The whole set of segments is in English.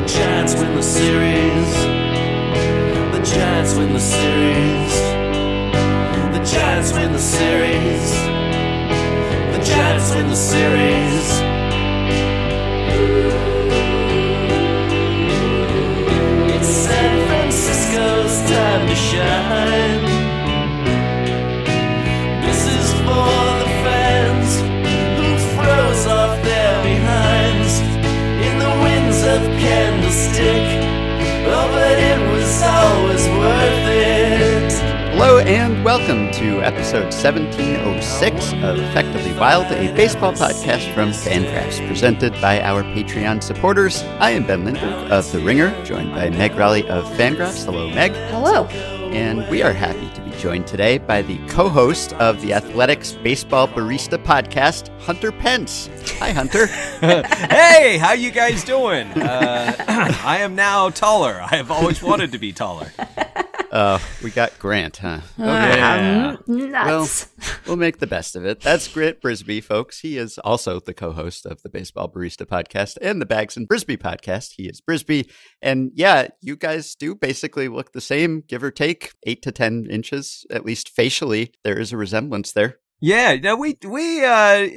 The Giants win the series. The Giants win the series. The Giants win the series. The Giants win the series. And welcome to episode 1706 of Effectively Wild, a baseball podcast from Fangraphs, presented by our Patreon supporters. I am Ben Lindbergh of The Ringer, joined by Meg Rowley of Fangraphs. Hello, Meg. Hello. And we are happy to be joined today by the co-host of the Athletic's Baseball Bar-B-Cast podcast, Hunter Pence. Hi, Hunter. hey, how you guys doing? Uh, I am now taller. I have always wanted to be taller. Uh, we got Grant, huh? Yeah. Um, nuts. We'll make the best of it. That's Grant Brisbee, folks. He is also the co-host of the Baseball Bar-B-Cast podcast and the Bags and Brisbee podcast. He is Brisbee, and yeah, you guys do basically look the same, give or take eight to ten inches, at least facially. There is a resemblance there. Yeah, no, we we uh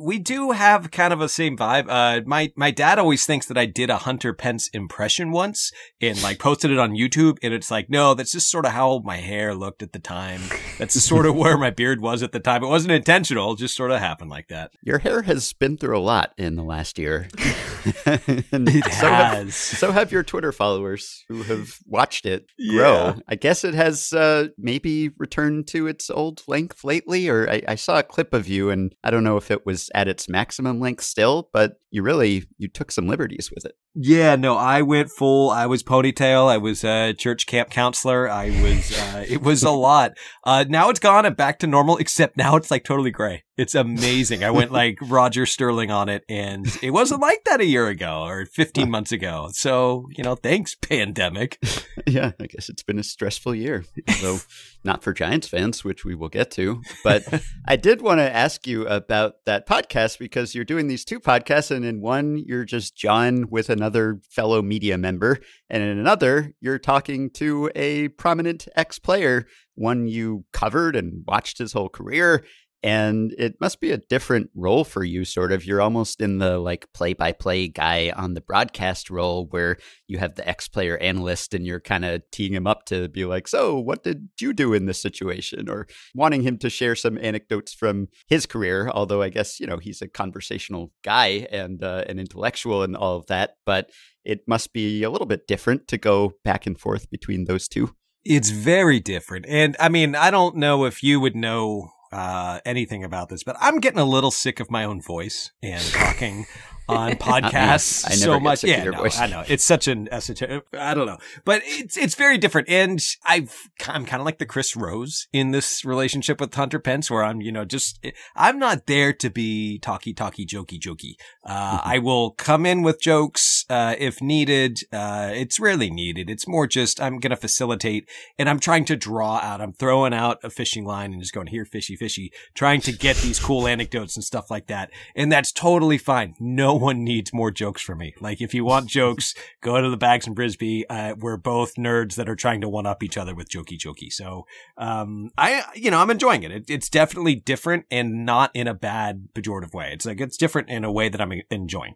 we do have kind of a same vibe. Uh, my my dad always thinks that I did a Hunter Pence impression once and like posted it on YouTube, and it's like, no, that's just sort of how my hair looked at the time. That's just sort of where my beard was at the time. It wasn't intentional; it just sort of happened like that. Your hair has been through a lot in the last year. It so have- has. So have your Twitter followers who have watched it grow. Yeah. I guess it has uh, maybe returned to its old length lately, or I, I saw a clip of you, and I don't know if it was at its maximum length still, but you really you took some liberties with it. Yeah, no, I went full. I was ponytail. I was a church camp counselor. I was, uh, it was a lot. Uh, now it's gone and back to normal, except now it's like totally gray. It's amazing. I went like Roger Sterling on it and it wasn't like that a year ago or 15 months ago. So, you know, thanks pandemic. yeah, I guess it's been a stressful year, although not for Giants fans, which we will get to. But I did want to ask you about that podcast because you're doing these two podcasts, and in one, you're just John with another fellow media member, and in another, you're talking to a prominent ex player, one you covered and watched his whole career. And it must be a different role for you, sort of. You're almost in the like play by play guy on the broadcast role where you have the ex player analyst and you're kind of teeing him up to be like, So, what did you do in this situation? Or wanting him to share some anecdotes from his career. Although I guess, you know, he's a conversational guy and uh, an intellectual and all of that. But it must be a little bit different to go back and forth between those two. It's very different. And I mean, I don't know if you would know uh, anything about this, but I'm getting a little sick of my own voice and talking on podcasts I so much. yeah, no. I know it's such an esoteric. I don't know, but it's it's very different. And I've I'm kind of like the Chris Rose in this relationship with Hunter Pence, where I'm you know just I'm not there to be talky talky jokey jokey. Uh, Mm-hmm. I will come in with jokes uh, if needed. Uh, it's rarely needed. It's more just I'm going to facilitate and I'm trying to draw out. I'm throwing out a fishing line and just going here, fishy, fishy, trying to get these cool anecdotes and stuff like that. And that's totally fine. No one needs more jokes from me. Like if you want jokes, go to the Bags and Brisbee. Uh, we're both nerds that are trying to one up each other with jokey jokey. So, um, I, you know, I'm enjoying it. it. It's definitely different and not in a bad pejorative way. It's like, it's different in a way that I'm enjoying.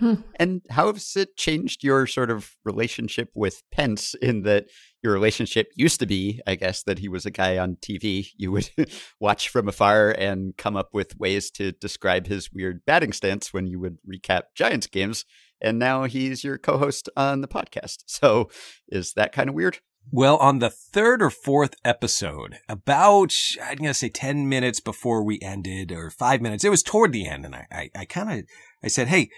Hmm. And how has it changed your sort of relationship with Pence in that your relationship used to be, I guess, that he was a guy on TV you would watch from afar and come up with ways to describe his weird batting stance when you would recap Giants games. And now he's your co host on the podcast. So is that kind of weird? Well, on the third or fourth episode, about, I'm going to say 10 minutes before we ended or five minutes, it was toward the end. And I, I, I kind of, I said, Hey,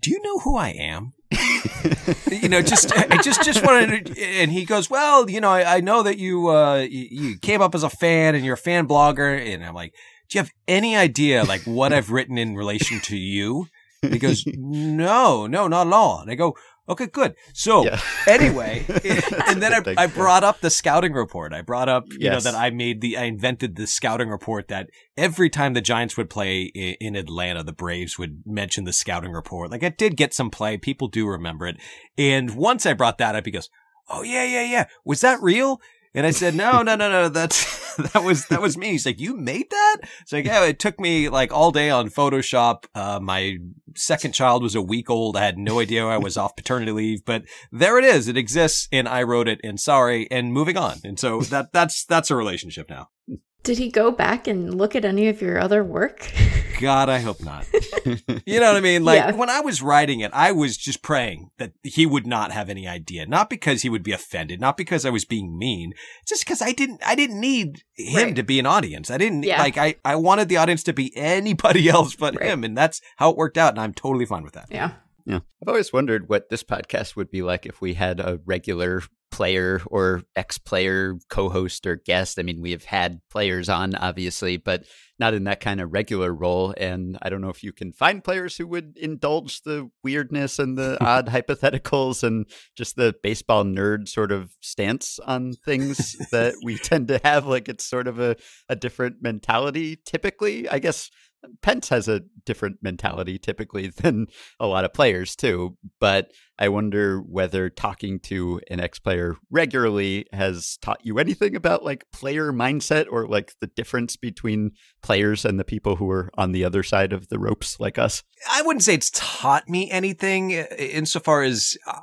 do you know who I am? you know, just, I just, just wanted to, and he goes, well, you know, I, I know that you, uh, you, came up as a fan and you're a fan blogger. And I'm like, do you have any idea like what I've written in relation to you? And he goes, no, no, not at all. And I go, Okay, good. So Yeah. anyway, and then I, I brought up the scouting report. I brought up, you know, that I made the, I invented the scouting report that every time the Giants would play in Atlanta, the Braves would mention the scouting report. Like it did get some play. People do remember it. And once I brought that up, he goes, Oh yeah, yeah, yeah. Was that real? And I said, no, no, no, no. That's, that was, that was me. He's like, you made that? It's like, yeah, it took me like all day on Photoshop. Uh, my second child was a week old. I had no idea I was off paternity leave, but there it is. It exists and I wrote it and sorry and moving on. And so that, that's, that's a relationship now. Did he go back and look at any of your other work? God, I hope not. You know what I mean? Like Yeah. when I was writing it, I was just praying that he would not have any idea. Not because he would be offended, not because I was being mean, just because I didn't, I didn't need him Right. to be an audience. I didn't Yeah. like, I, I wanted the audience to be anybody else but Right. him. And that's how it worked out. And I'm totally fine with that. yeah. Yeah. I've always wondered what this podcast would be like if we had a regular player or ex player co host or guest. I mean, we have had players on, obviously, but not in that kind of regular role. And I don't know if you can find players who would indulge the weirdness and the odd hypotheticals and just the baseball nerd sort of stance on things that we tend to have. Like it's sort of a, a different mentality typically. I guess Pence has a different mentality typically than a lot of players too. But I wonder whether talking to an ex player regularly has taught you anything about like player mindset or like the difference between players and the people who are on the other side of the ropes like us. I wouldn't say it's taught me anything insofar as uh,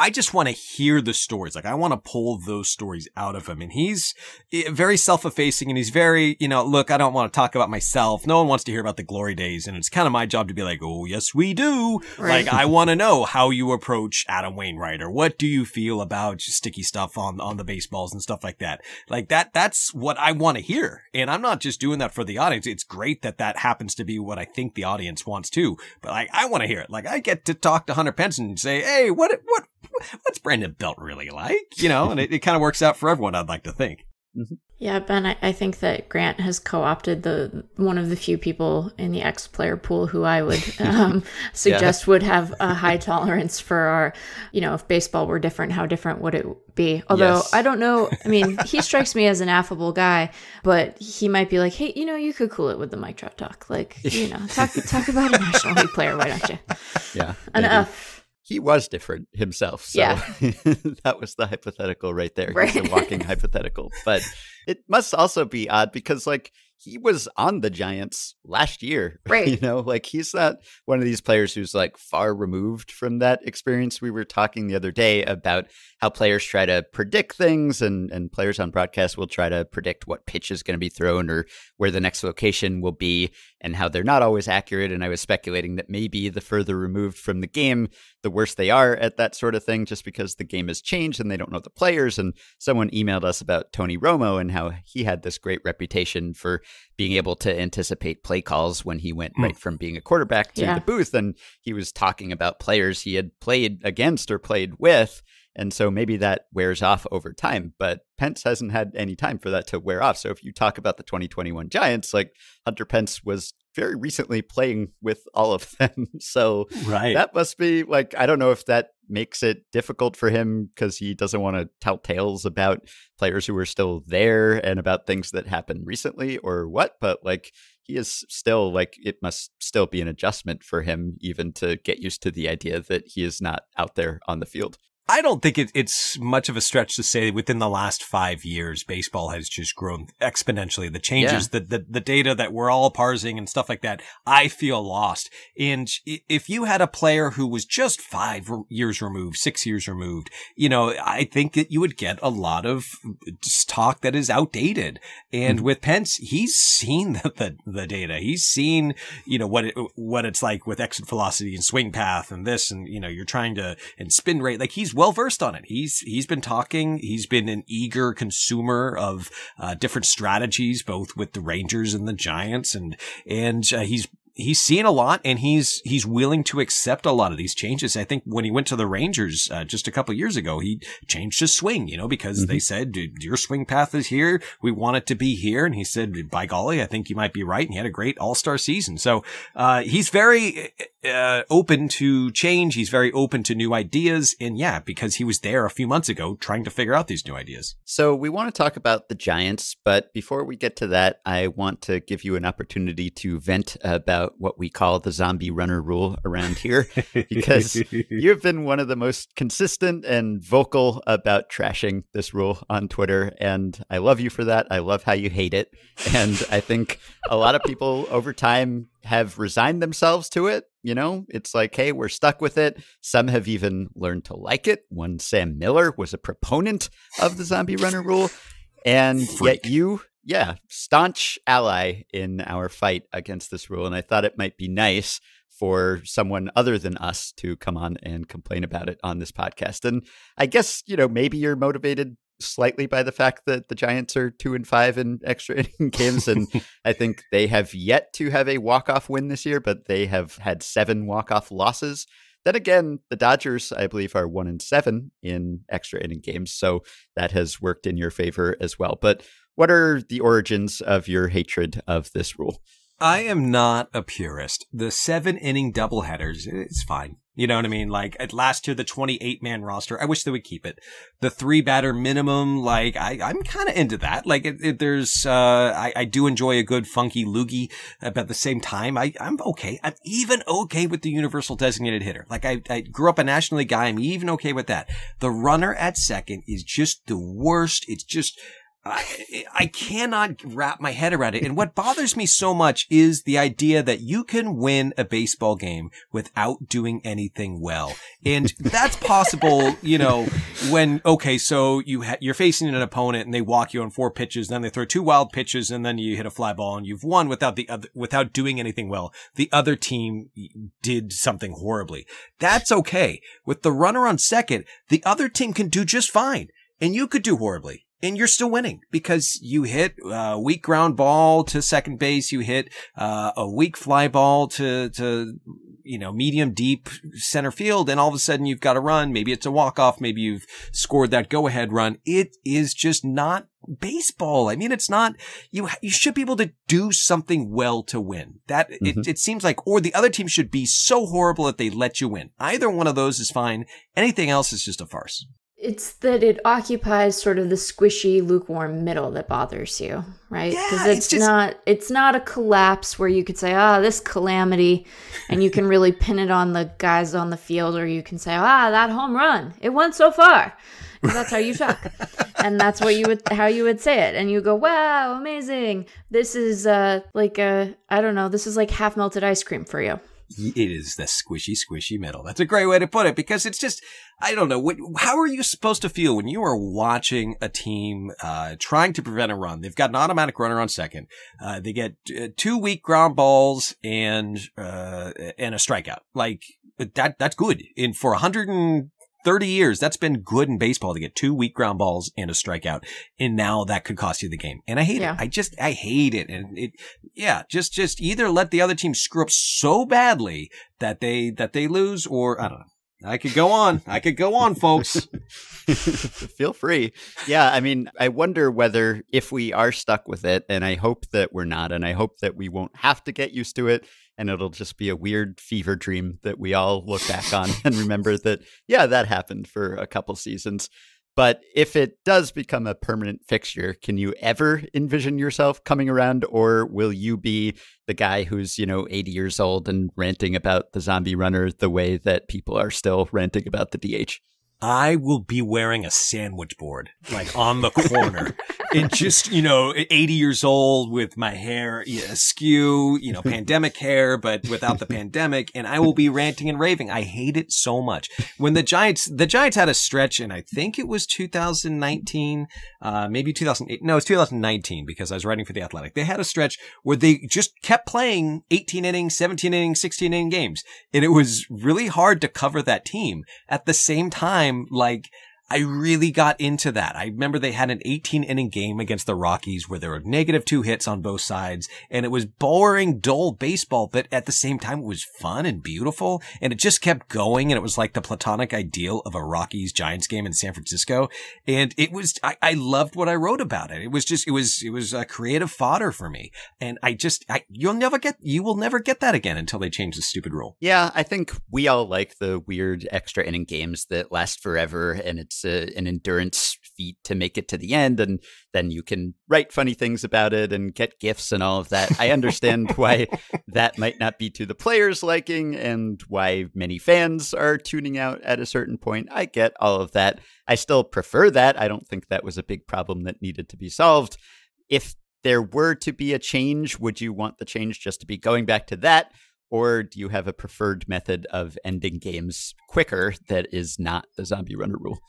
I just want to hear the stories. Like I want to pull those stories out of him. And he's eh, very self-effacing and he's very, you know, look, I don't want to talk about myself. No one wants to hear about the glory days. And it's kind of my job to be like, oh, yes, we do. Right. Like I want to know how you approach Adam Wainwright or what do you feel about sticky stuff on, on the baseballs and stuff like that. Like that, that's what I want to hear. And I'm not just doing that for the audience. It's great that that happens to be what I think the audience wants too. But like, I want to hear it. Like I get to talk to Hunter Pence and say, Hey, what, what, what's Brandon Belt really like? You know, and it, it kind of works out for everyone. I'd like to think. Yeah, Ben, I, I think that Grant has co-opted the one of the few people in the ex-player pool who I would um, suggest would have a high tolerance for our, you know, if baseball were different, how different would it be? Although Yes. I don't know. I mean, he strikes me as an affable guy, but he might be like, hey, you know, you could cool it with the mic drop talk, like, you know, talk talk about a national league player, why don't you? Yeah. maybe. He was different himself. So Yeah. that was the hypothetical right there. He's a walking hypothetical. But it must also be odd because like he was on the Giants last year. Right. You know, like he's not one of these players who's like far removed from that experience. We were talking the other day about how players try to predict things and, and players on broadcast will try to predict what pitch is going to be thrown or where the next location will be and how they're not always accurate. And I was speculating that maybe the further removed from the game, the worse they are at that sort of thing, just because the game has changed and they don't know the players. And someone emailed us about Tony Romo and how he had this great reputation for being able to anticipate play calls when he went Hmm. right from being a quarterback to Yeah. the booth. And he was talking about players he had played against or played with. And so maybe that wears off over time, but Pence hasn't had any time for that to wear off. So if you talk about the 2021 Giants, like Hunter Pence was very recently playing with all of them. So Right. that must be like, I don't know if that makes it difficult for him because he doesn't want to tell tales about players who are still there and about things that happened recently or what, but like he is still like, it must still be an adjustment for him even to get used to the idea that he is not out there on the field. I don't think it, it's much of a stretch to say within the last five years, baseball has just grown exponentially. The changes, the, the, the data that we're all parsing and stuff like that, I feel lost. And if you had a player who was just five years removed, six years removed, you know, I think that you would get a lot of talk that is outdated. And mm-hmm. with Pence, he's seen the, the, the data. He's seen, you know, what it, what it's like with exit velocity and swing path and this, and, you know, you're trying to, and spin rate. Like he's well versed on it. He's, he's been talking. He's been an eager consumer of, uh, different strategies, both with the Rangers and the Giants. And, and, uh, he's, he's seen a lot and he's he's willing to accept a lot of these changes. I think when he went to the Rangers uh, just a couple years ago, he changed his swing, you know, because mm-hmm. they said your swing path is here. We want it to be here, and he said, "By golly, I think you might be right." And he had a great All Star season. So uh, he's very uh, open to change. He's very open to new ideas, and yeah, because he was there a few months ago trying to figure out these new ideas. So we want to talk about the Giants, but before we get to that, I want to give you an opportunity to vent about what we call the zombie runner rule around here, because you've been one of the most consistent and vocal about trashing this rule on Twitter, and I love you for that. I love how you hate it, and I think a lot of people over time have resigned themselves to it. You know, it's like, hey, we're stuck with it. Some have even learned to like it. One Sam Miller was a proponent of the zombie runner rule. And Freak. yet you, yeah, staunch ally in our fight against this rule. And I thought it might be nice for someone other than us to come on and complain about it on this podcast. And I guess, you know, maybe you're motivated slightly by the fact that the Giants are two and five in extra inning games, and I think they have yet to have a walk off win this year, but they have had seven walk off losses. Then again, the Dodgers, I believe, are one and seven in extra inning games, so that has worked in your favor as well. But what are the origins of your hatred of this rule? I am not a purist. The seven inning doubleheaders, it's fine. You know what I mean? Like at last year, the 28 man roster, I wish they would keep it. The three batter minimum, like I, I'm kind of into that. Like it, it, there's, uh, I, I do enjoy a good funky loogie, but at the same time, I, I'm okay. I'm even okay with the universal designated hitter. Like I, I grew up a National League guy. I'm even okay with that. The runner at second is just the worst. It's just, I, I cannot wrap my head around it. And what bothers me so much is the idea that you can win a baseball game without doing anything well. And that's possible, you know, when, okay, so you ha- you're facing an opponent and they walk you on four pitches, then they throw two wild pitches and then you hit a fly ball and you've won without the other, without doing anything well. The other team did something horribly. That's okay. With the runner on second, the other team can do just fine and you could do horribly and you're still winning because you hit a weak ground ball to second base. You hit uh, a weak fly ball to, to, you know, medium deep center field. And all of a sudden you've got a run. Maybe it's a walk off. Maybe you've scored that go ahead run. It is just not baseball. I mean, it's not, you, you should be able to do something well to win. That, mm-hmm. it, it seems like, or the other team should be so horrible that they let you win. Either one of those is fine. Anything else is just a farce. It's that it occupies sort of the squishy, lukewarm middle that bothers you, right? Because yeah, it's, it's just... not it's not a collapse where you could say, "Ah, oh, this calamity," and you can really pin it on the guys on the field, or you can say, "Ah, that home run, it went so far that's how you talk, and that's what you would how you would say it, and you go, "Wow, amazing! This is uh like a I don't know, this is like half melted ice cream for you." It is the squishy, squishy middle. That's a great way to put it because it's just, I don't know. What, how are you supposed to feel when you are watching a team, uh, trying to prevent a run? They've got an automatic runner on second. Uh, they get uh, two weak ground balls and, uh, and a strikeout. Like that, that's good. In for 100 and 30 years, that's been good in baseball to get two weak ground balls and a strikeout. And now that could cost you the game. And I hate yeah. it. I just, I hate it. And it, yeah, just, just either let the other team screw up so badly that they, that they lose or I don't know. I could go on. I could go on, folks. Feel free. Yeah, I mean, I wonder whether if we are stuck with it, and I hope that we're not, and I hope that we won't have to get used to it, and it'll just be a weird fever dream that we all look back on and remember that, yeah, that happened for a couple seasons. But if it does become a permanent fixture, can you ever envision yourself coming around, or will you be the guy who's, you know, 80 years old and ranting about the zombie runner the way that people are still ranting about the DH? I will be wearing a sandwich board, like on the corner, and just, you know, 80 years old with my hair askew, you know, pandemic hair, but without the pandemic. And I will be ranting and raving. I hate it so much. When the Giants, the Giants had a stretch, and I think it was 2019, uh, maybe 2008. No, it's 2019 because I was writing for the Athletic. They had a stretch where they just kept playing 18 innings, 17 innings, 16 inning games. And it was really hard to cover that team at the same time time, like, I really got into that. I remember they had an 18 inning game against the Rockies where there were negative two hits on both sides and it was boring, dull baseball, but at the same time, it was fun and beautiful and it just kept going. And it was like the platonic ideal of a Rockies Giants game in San Francisco. And it was, I, I loved what I wrote about it. It was just, it was, it was a creative fodder for me. And I just, I, you'll never get, you will never get that again until they change the stupid rule. Yeah, I think we all like the weird extra inning games that last forever and it's a, an endurance feat to make it to the end. And then you can write funny things about it and get gifts and all of that. I understand why that might not be to the players' liking and why many fans are tuning out at a certain point. I get all of that. I still prefer that. I don't think that was a big problem that needed to be solved. If there were to be a change, would you want the change just to be going back to that? Or do you have a preferred method of ending games quicker that is not the zombie runner rule?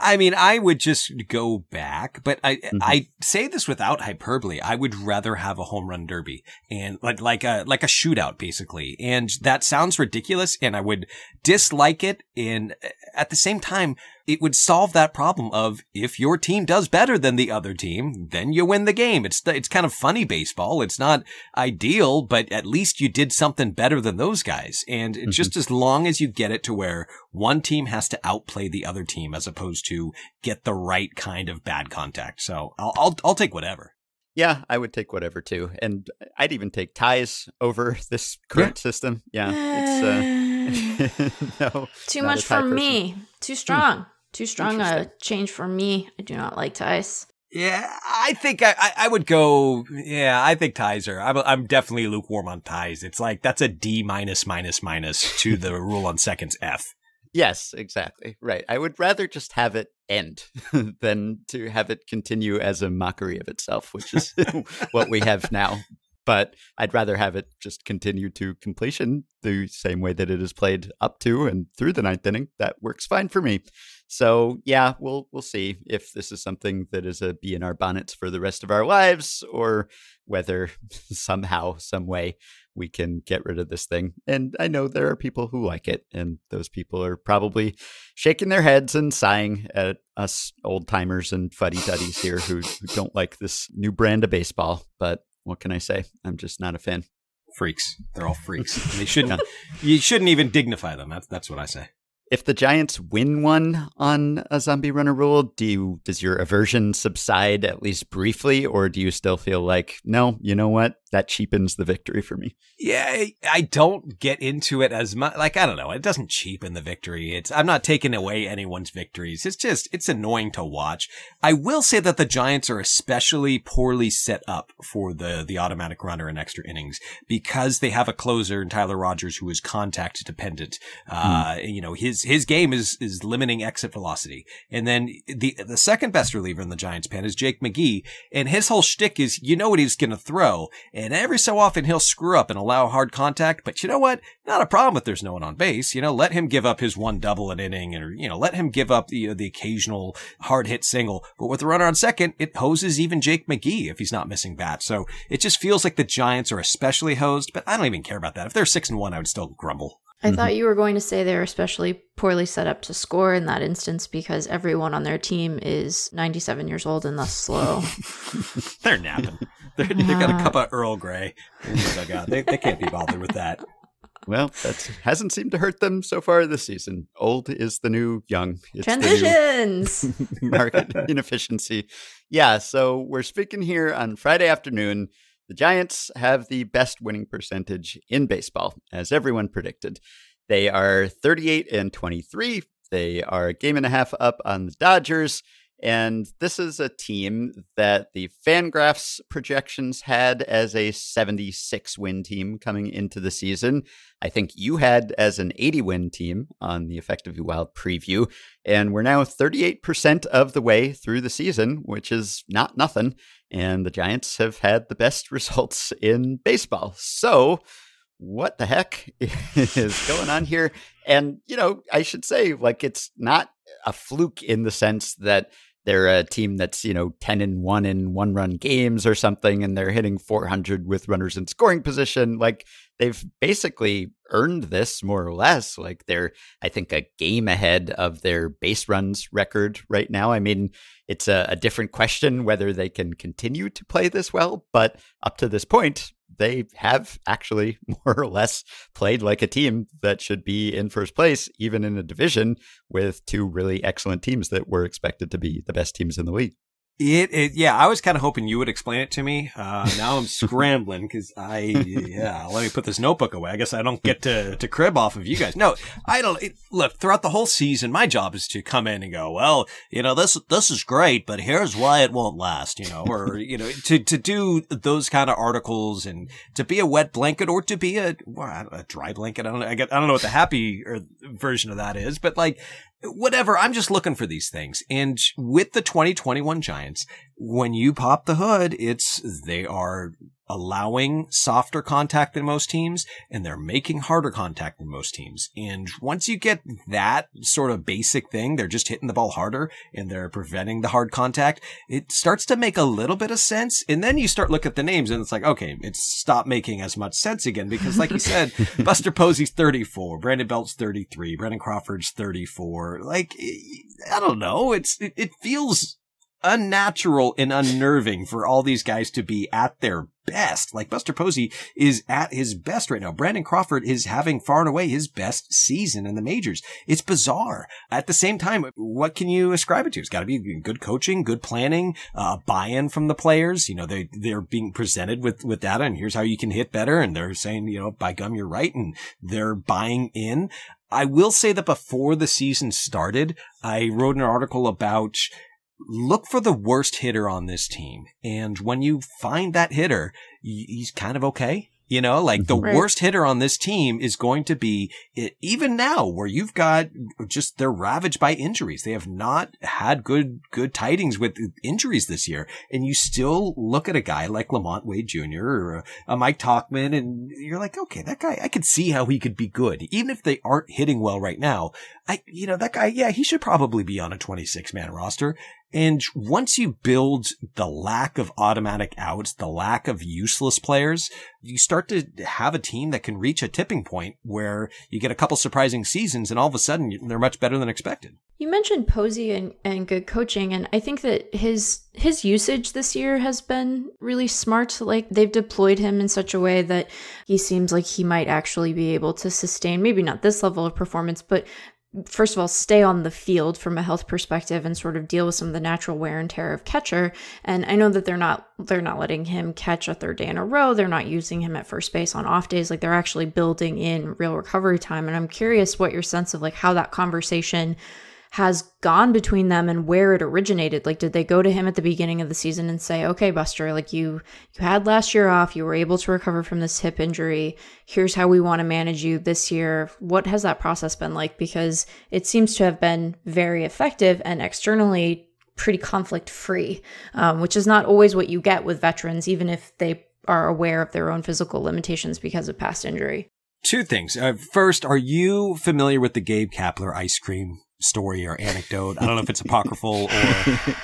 I mean, I would just go back, but I mm-hmm. I say this without hyperbole. I would rather have a home run derby and like like a like a shootout basically. And that sounds ridiculous and I would dislike it and at the same time it would solve that problem of if your team does better than the other team, then you win the game. It's it's kind of funny baseball. It's not ideal, but at least you did something better than those guys. And mm-hmm. just as long as you get it to where one team has to outplay the other team as opposed to get the right kind of bad contact. So I'll I'll, I'll take whatever. Yeah, I would take whatever too, and I'd even take ties over this current yeah. system. Yeah, it's uh, no, too much for person. me. Too strong. Too strong a change for me. I do not like ties. Yeah, I think I, I, would go. Yeah, I think ties are. I'm, I'm definitely lukewarm on ties. It's like that's a D minus minus minus to the rule on seconds F. Yes, exactly. Right. I would rather just have it end than to have it continue as a mockery of itself, which is what we have now. But I'd rather have it just continue to completion the same way that it is played up to and through the ninth inning. That works fine for me. So yeah, we'll we'll see if this is something that is a bee in our bonnets for the rest of our lives, or whether somehow, some way, we can get rid of this thing. And I know there are people who like it, and those people are probably shaking their heads and sighing at us old timers and fuddy duddies here who, who don't like this new brand of baseball. But what can I say? I'm just not a fan. Freaks. They're all freaks. they shouldn't. you shouldn't even dignify them. That's that's what I say if the Giants win one on a zombie runner rule, do you, does your aversion subside at least briefly, or do you still feel like no, you know what, that cheapens the victory for me? Yeah, I don't get into it as much. Like I don't know, it doesn't cheapen the victory. It's I'm not taking away anyone's victories. It's just it's annoying to watch. I will say that the Giants are especially poorly set up for the the automatic runner in extra innings because they have a closer in Tyler Rogers who is contact dependent. Mm. Uh, you know his his his game is is limiting exit velocity. And then the the second best reliever in the Giants pen is Jake McGee, and his whole shtick is you know what he's going to throw, and every so often he'll screw up and allow hard contact. But you know what? Not a problem if there's no one on base. You know, let him give up his one double an inning, or you know, let him give up the you know, the occasional hard hit single. But with the runner on second, it hoses even Jake McGee if he's not missing bats. So it just feels like the Giants are especially hosed. But I don't even care about that. If they're six and one, I would still grumble. I mm-hmm. thought you were going to say they're especially poorly set up to score in that instance because everyone on their team is 97 years old and thus slow. they're napping. They're, they've got a cup of Earl Grey in the dugout. They, they can't be bothered with that. Well, that hasn't seemed to hurt them so far this season. Old is the new young. It's Transitions. market inefficiency. Yeah, so we're speaking here on Friday afternoon. The Giants have the best winning percentage in baseball, as everyone predicted. They are 38 and 23. They are a game and a half up on the Dodgers. And this is a team that the Fangraphs projections had as a 76 win team coming into the season. I think you had as an 80 win team on the Effectively Wild preview. And we're now 38% of the way through the season, which is not nothing and the Giants have had the best results in baseball. So, what the heck is going on here? And, you know, I should say, like, it's not a fluke in the sense that they're a team that's, you know, 10 and 1 in one run games or something, and they're hitting 400 with runners in scoring position. Like they've basically earned this more or less. Like they're, I think, a game ahead of their base runs record right now. I mean, it's a, a different question whether they can continue to play this well, but up to this point, they have actually more or less played like a team that should be in first place, even in a division with two really excellent teams that were expected to be the best teams in the league. It, it, yeah, I was kind of hoping you would explain it to me. Uh, now I'm scrambling because I, yeah, let me put this notebook away. I guess I don't get to, to crib off of you guys. No, I don't, it, look, throughout the whole season, my job is to come in and go, well, you know, this, this is great, but here's why it won't last, you know, or, you know, to, to do those kind of articles and to be a wet blanket or to be a, well, a dry blanket. I don't. I, get, I don't know what the happy version of that is, but like, whatever. I'm just looking for these things. And with the 2021 Giants, when you pop the hood, it's, they are allowing softer contact than most teams and they're making harder contact than most teams. And once you get that sort of basic thing, they're just hitting the ball harder and they're preventing the hard contact. It starts to make a little bit of sense. And then you start looking at the names and it's like, okay, it's stopped making as much sense again because like you said, Buster Posey's 34, Brandon Belt's 33, Brandon Crawford's 34. Like, eh, I don't know. It's, it, it feels unnatural and unnerving for all these guys to be at their best. Like Buster Posey is at his best right now. Brandon Crawford is having far and away his best season in the majors. It's bizarre. At the same time, what can you ascribe it to? It's got to be good coaching, good planning, uh, buy-in from the players. You know, they, they're being presented with, with data and here's how you can hit better. And they're saying, you know, by gum, you're right. And they're buying in. I will say that before the season started, I wrote an article about look for the worst hitter on this team. And when you find that hitter, he's kind of okay. You know, like the mm-hmm. right. worst hitter on this team is going to be even now where you've got just they're ravaged by injuries. They have not had good, good tidings with injuries this year. And you still look at a guy like LaMonte Wade Jr. or a, Mike Tauchman and you're like, okay, that guy, I could see how he could be good. Even if they aren't hitting well right now, I, you know, that guy, yeah, he should probably be on a 26 man roster. And once you build the lack of automatic outs, the lack of useless players, you start to have a team that can reach a tipping point where you get a couple surprising seasons and all of a sudden they're much better than expected. You mentioned Posey and, and good coaching, and I think that his his usage this year has been really smart. Like they've deployed him in such a way that he seems like he might actually be able to sustain maybe not this level of performance, but first of all stay on the field from a health perspective and sort of deal with some of the natural wear and tear of catcher and i know that they're not they're not letting him catch a third day in a row. They're not using him at first base on off days. Like they're actually building in real recovery time. And i'm curious what your sense of like how that conversation has gone between them and where it originated. Like, did they go to him at the beginning of the season and say, okay, Buster, like you, you had last year off, you were able to recover from this hip injury. Here's how we want to manage you this year. What has that process been like? Because it seems to have been very effective and externally pretty conflict free, um, which is not always what you get with veterans, even if they are aware of their own physical limitations because of past injury. Two things. Uh, first, are you familiar with the Gabe Kapler ice cream story or anecdote. I don't know if it's apocryphal or.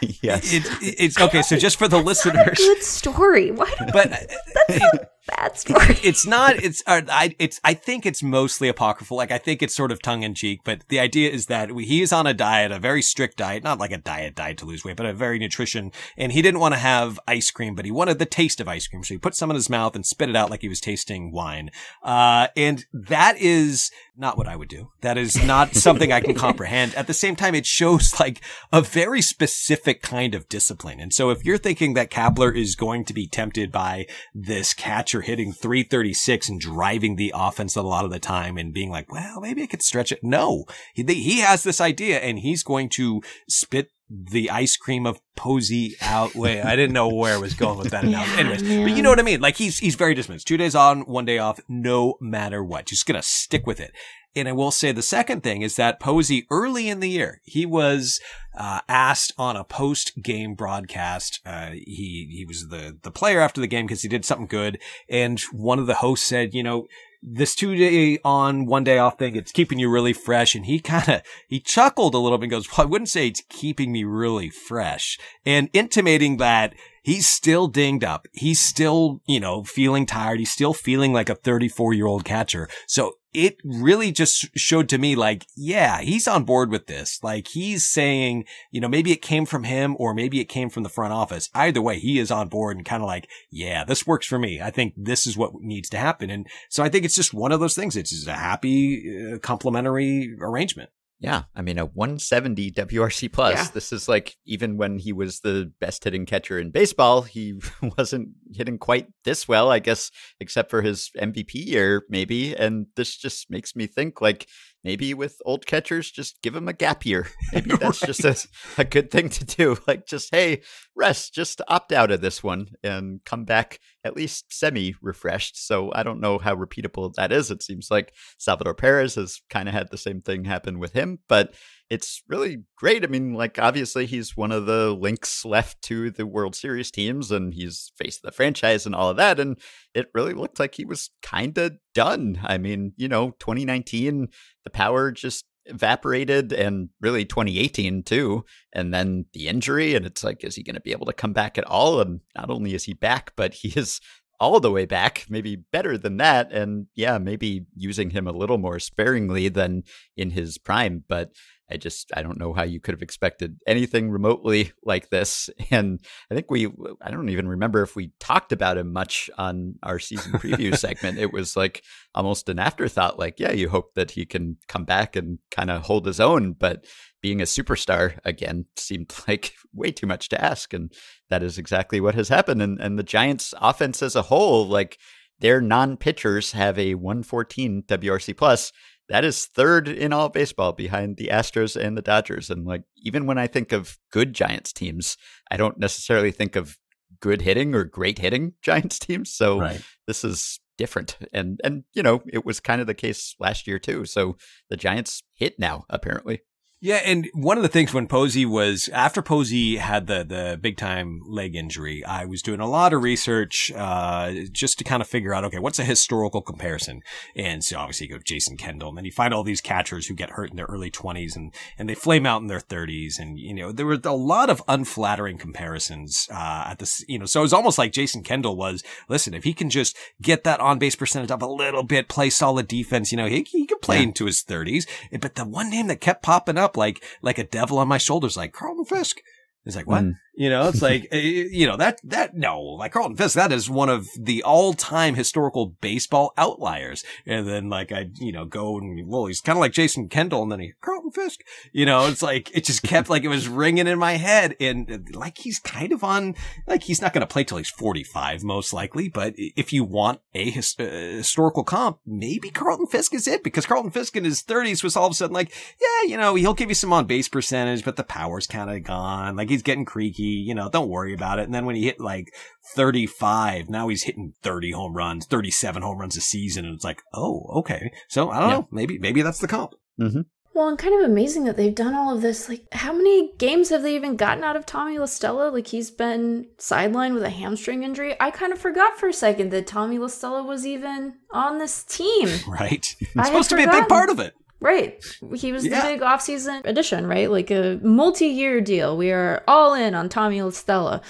yes. It, it, it's okay. So just for the listeners, good story. What? But that's a bad story. It's not. It's. Uh, I. It's. I think it's mostly apocryphal. Like I think it's sort of tongue in cheek. But the idea is that he is on a diet, a very strict diet, not like a diet diet to lose weight, but a very nutrition. And he didn't want to have ice cream, but he wanted the taste of ice cream. So he put some in his mouth and spit it out like he was tasting wine. Uh, and that is not what I would do. That is not something I can comprehend. At the same time, it shows like a very specific kind of discipline. And so if you're thinking that Kapler is going to be tempted by this hitting 336 and driving the offense a lot of the time and being like, well, maybe I could stretch it. No, he, he has this idea and he's going to spit the ice cream of Posey out. Wait, I didn't know where I was going with that. yeah, Anyways, man. but you know what I mean? Like he's, he's very dismissed. Two days on, one day off, no matter what. Just gonna stick with it. And I will say the second thing is that Posey early in the year, he was uh, asked on a post game broadcast. Uh, he he was the the player after the game because he did something good, and one of the hosts said, you know, this two day on, one day off thing, it's keeping you really fresh. And he kind of, he chuckled a little bit and goes, well, I wouldn't say it's keeping me really fresh and intimating that he's still dinged up. He's still, you know, feeling tired. He's still feeling like a 34 year old catcher. So it really just showed to me like, yeah, he's on board with this. Like he's saying, you know, maybe it came from him or maybe it came from the front office. Either way, he is on board and kind of like, yeah, this works for me. I think this is what needs to happen. And so I think it's just one of those things. It's just a happy, uh, complementary arrangement. Yeah, I mean a 170 WRC plus. Yeah. This is like even when he was the best hitting catcher in baseball, he wasn't hitting quite this well, I guess, except for his MVP year, maybe. And this just makes me think like maybe with old catchers, just give him a gap year. Maybe that's just a, a good thing to do. Like just hey, rest, just opt out of this one and come back at least semi refreshed. So I don't know how repeatable that is. It seems like Salvador Perez has kind of had the same thing happen with him, but it's really great. I mean, like obviously he's one of the links left to the World Series teams and he's face of the franchise and all of that. And it really looked like he was kind of done. I mean, you know, 2019, the power just evaporated and really 2018 too and then the injury and it's like is he going to be able to come back at all and not only is he back but he is all the way back maybe better than that and yeah maybe using him a little more sparingly than in his prime but I just I don't know how you could have expected anything remotely like this. And I think we I don't even remember if we talked about him much on our season preview segment. It was like almost an afterthought like yeah, you hope that he can come back and kind of hold his own, but being a superstar again seemed like way too much to ask and that is exactly what has happened and and the Giants offense as a whole like their non-pitchers have a 114 WRC plus that is third in all baseball behind the Astros and the Dodgers. And like, even when I think of good Giants teams, I don't necessarily think of good hitting or great hitting Giants teams. So Right. this is different. And, and, you know, it was kind of the case last year too. So the Giants hit now, apparently. Yeah, and one of the things when Posey was after Posey had the the big time leg injury, I was doing a lot of research uh, just to kind of figure out okay, what's a historical comparison? And so obviously you go Jason Kendall, and then you find all these catchers who get hurt in their early twenties and and they flame out in their thirties, and you know there were a lot of unflattering comparisons uh, at this, you know, so it was almost like Jason Kendall was listen if he can just get that on base percentage up a little bit, play solid defense, you know, he he could play Yeah. into his thirties, but the one name that kept popping up like like a devil on my shoulders, like Carlton Fisk. It's like what? Mm. You know, it's like eh, you know that that no, like Carlton Fisk. That is one of the all-time historical baseball outliers. And then like I, you know, go and well, he's kind of like Jason Kendall, and then he Carlton Fisk. You know, it's like it just kept like it was ringing in my head, and uh, like he's kind of on like he's not going to play till he's 45 most likely. But if you want a his, uh, historical comp, maybe Carlton Fisk is it because Carlton Fisk in his 30s was all of a sudden like, yeah, you know, he'll give you some on base percentage, but the power's kind of gone. Like he's getting creaky. You know, don't worry about it. And then when he hit like 35, now he's hitting 30 home runs, 37 home runs a season, and it's like, oh, okay. So I don't Yeah. know. Maybe maybe that's the comp. Mm-hmm. Well, and kind of amazing that they've done all of this. Like, how many games have they even gotten out of Tommy La Stella? Like, he's been sidelined with a hamstring injury. I kind of forgot for a second that Tommy La Stella was even on this team. Right. I It's supposed to be a big part of it. Right. He was Yeah. the big offseason addition, right? Like a multi year deal. We are all in on Tommy La Stella.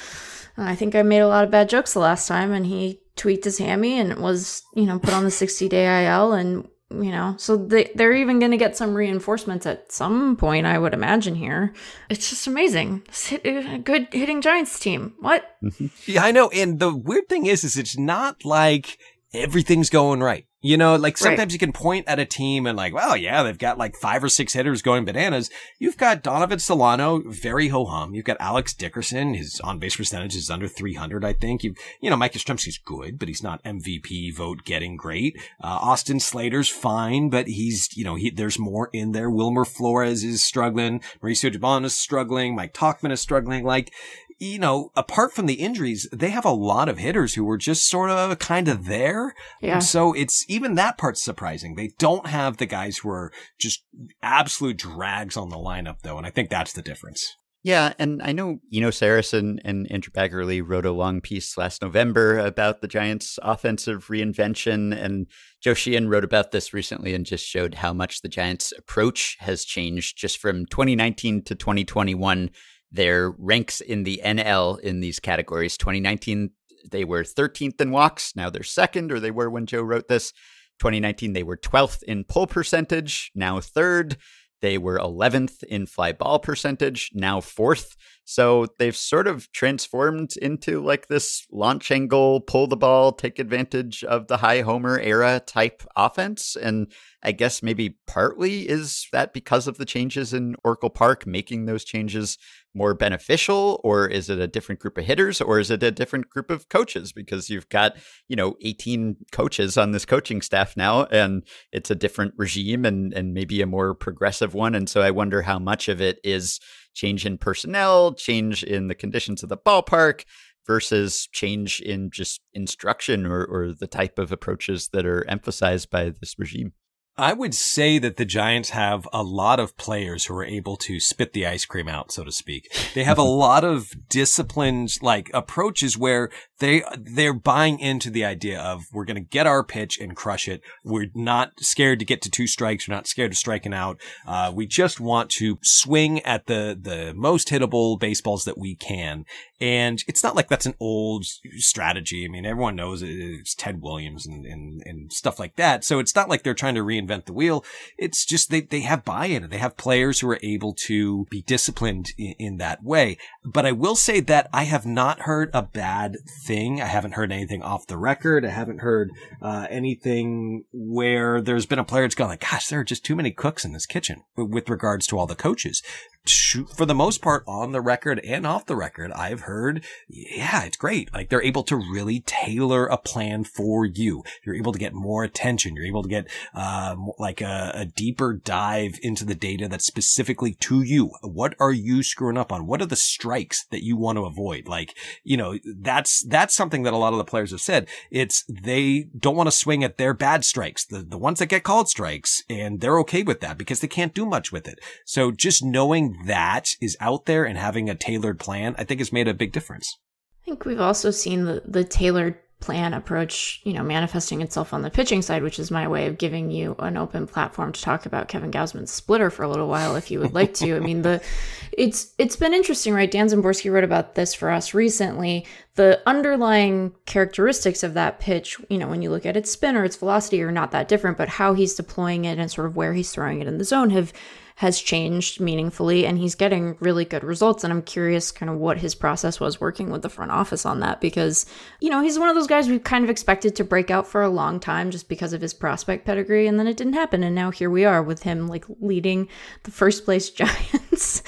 I think I made a lot of bad jokes the last time, and he tweaked his hammy and was, you know, put on the 60 day IL. And, you know, so they, they're even going to get some reinforcements at some point, I would imagine here. It's just amazing. This hit, a good hitting Giants team. What? Mm-hmm. Yeah, I know. And the weird thing is, is it's not like everything's going right. You know, like Right. sometimes you can point at a team and like, well, yeah, they've got like five or six hitters going bananas. You've got Donovan Solano, very ho hum. You've got Alex Dickerson. His on base percentage is under 300, I think. You've, you know, Mike Yastrzemski's good, but he's not MVP vote getting great. Uh, Austin Slater's fine, but he's, you know, he, there's more in there. Wilmer Flores is struggling. Mauricio Dubon is struggling. Mike Tauchman is struggling. Like, you know, apart from the injuries, they have a lot of hitters who were just sort of kind of there. Yeah. So it's even that part's surprising. They don't have the guys who are just absolute drags on the lineup though. And I think that's the difference. Yeah, and I know Eno Sarris and Andrew Baggarly wrote a long piece last November about the Giants' offensive reinvention, and Joe Sheehan wrote about this recently and just showed how much the Giants' approach has changed just from 2019 to 2021. Their ranks in the NL in these categories. 2019, they were 13th in walks. Now they're second, or they were when Joe wrote this. 2019, they were 12th in pull percentage, now third. They were 11th in fly ball percentage, now fourth. So they've sort of transformed into like this launch angle, pull the ball, take advantage of the high homer era type offense. And I guess maybe partly is that because of the changes in Oracle Park, making those changes more beneficial or is it a different group of hitters or is it a different group of coaches because you've got you know 18 coaches on this coaching staff now and it's a different regime and and maybe a more progressive one and so i wonder how much of it is change in personnel change in the conditions of the ballpark versus change in just instruction or, or the type of approaches that are emphasized by this regime I would say that the Giants have a lot of players who are able to spit the ice cream out, so to speak. They have a lot of disciplined, like approaches where they, they're buying into the idea of we're going to get our pitch and crush it. We're not scared to get to two strikes. We're not scared of striking out. Uh, we just want to swing at the, the most hittable baseballs that we can. And it's not like that's an old strategy. I mean, everyone knows it. it's Ted Williams and, and, and stuff like that. So it's not like they're trying to reinvent the wheel. It's just they, they have buy-in. And they have players who are able to be disciplined in, in that way. But I will say that I have not heard a bad thing. I haven't heard anything off the record. I haven't heard uh, anything where there's been a player that's gone like, gosh, there are just too many cooks in this kitchen with regards to all the coaches for the most part on the record and off the record, I've heard, yeah, it's great. Like they're able to really tailor a plan for you. You're able to get more attention. You're able to get, um, like a, a, deeper dive into the data that's specifically to you. What are you screwing up on? What are the strikes that you want to avoid? Like, you know, that's, that's something that a lot of the players have said. It's they don't want to swing at their bad strikes, the, the ones that get called strikes, and they're okay with that because they can't do much with it. So just knowing that is out there and having a tailored plan, I think has made a big difference. I think we've also seen the, the tailored plan approach, you know, manifesting itself on the pitching side, which is my way of giving you an open platform to talk about Kevin Gausman's splitter for a little while if you would like to. I mean, the it's it's been interesting, right? Dan Szymborski wrote about this for us recently. The underlying characteristics of that pitch, you know, when you look at its spin or its velocity are not that different, but how he's deploying it and sort of where he's throwing it in the zone have has changed meaningfully and he's getting really good results. And I'm curious kind of what his process was working with the front office on that because, you know, he's one of those guys we kind of expected to break out for a long time just because of his prospect pedigree. And then it didn't happen. And now here we are with him like leading the first place Giants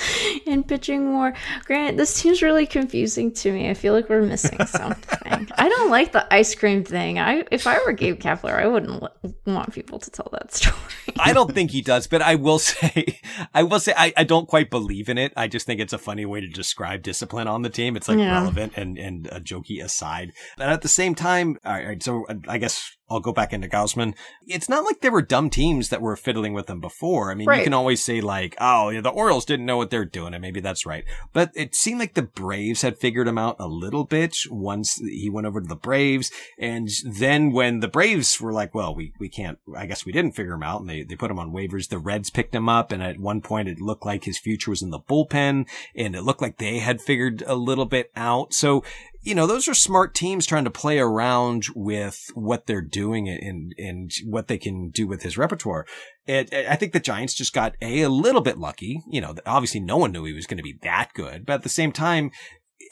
in pitching war. Grant, this seems really confusing to me. I feel like we're missing something. I don't like the ice cream thing. I if I were Gabe Kapler, I wouldn't want people to tell that story. I don't think he does, but I will say I will say I, I don't quite believe in it. I just think it's a funny way to describe discipline on the team. It's like yeah. relevant and and a jokey aside. But at the same time, all right. So uh, I guess I'll go back into Gausman. It's not like there were dumb teams that were fiddling with them before. I mean, right. you can always say like, oh, yeah, the Orioles didn't know what they're doing, and maybe that's right. But it seemed like the Braves had figured him out a little bit once he went over to the Braves. And then when the Braves were like, well, we, we can't, I guess we didn't figure him out, and they, they put him on waivers, the Reds picked him up, and at one point it looked like his future was in the bullpen, and it looked like they had figured a little bit out. So you know, those are smart teams trying to play around with what they're doing and, and what they can do with his repertoire. It, I think the Giants just got a, a little bit lucky. You know, obviously no one knew he was going to be that good, but at the same time,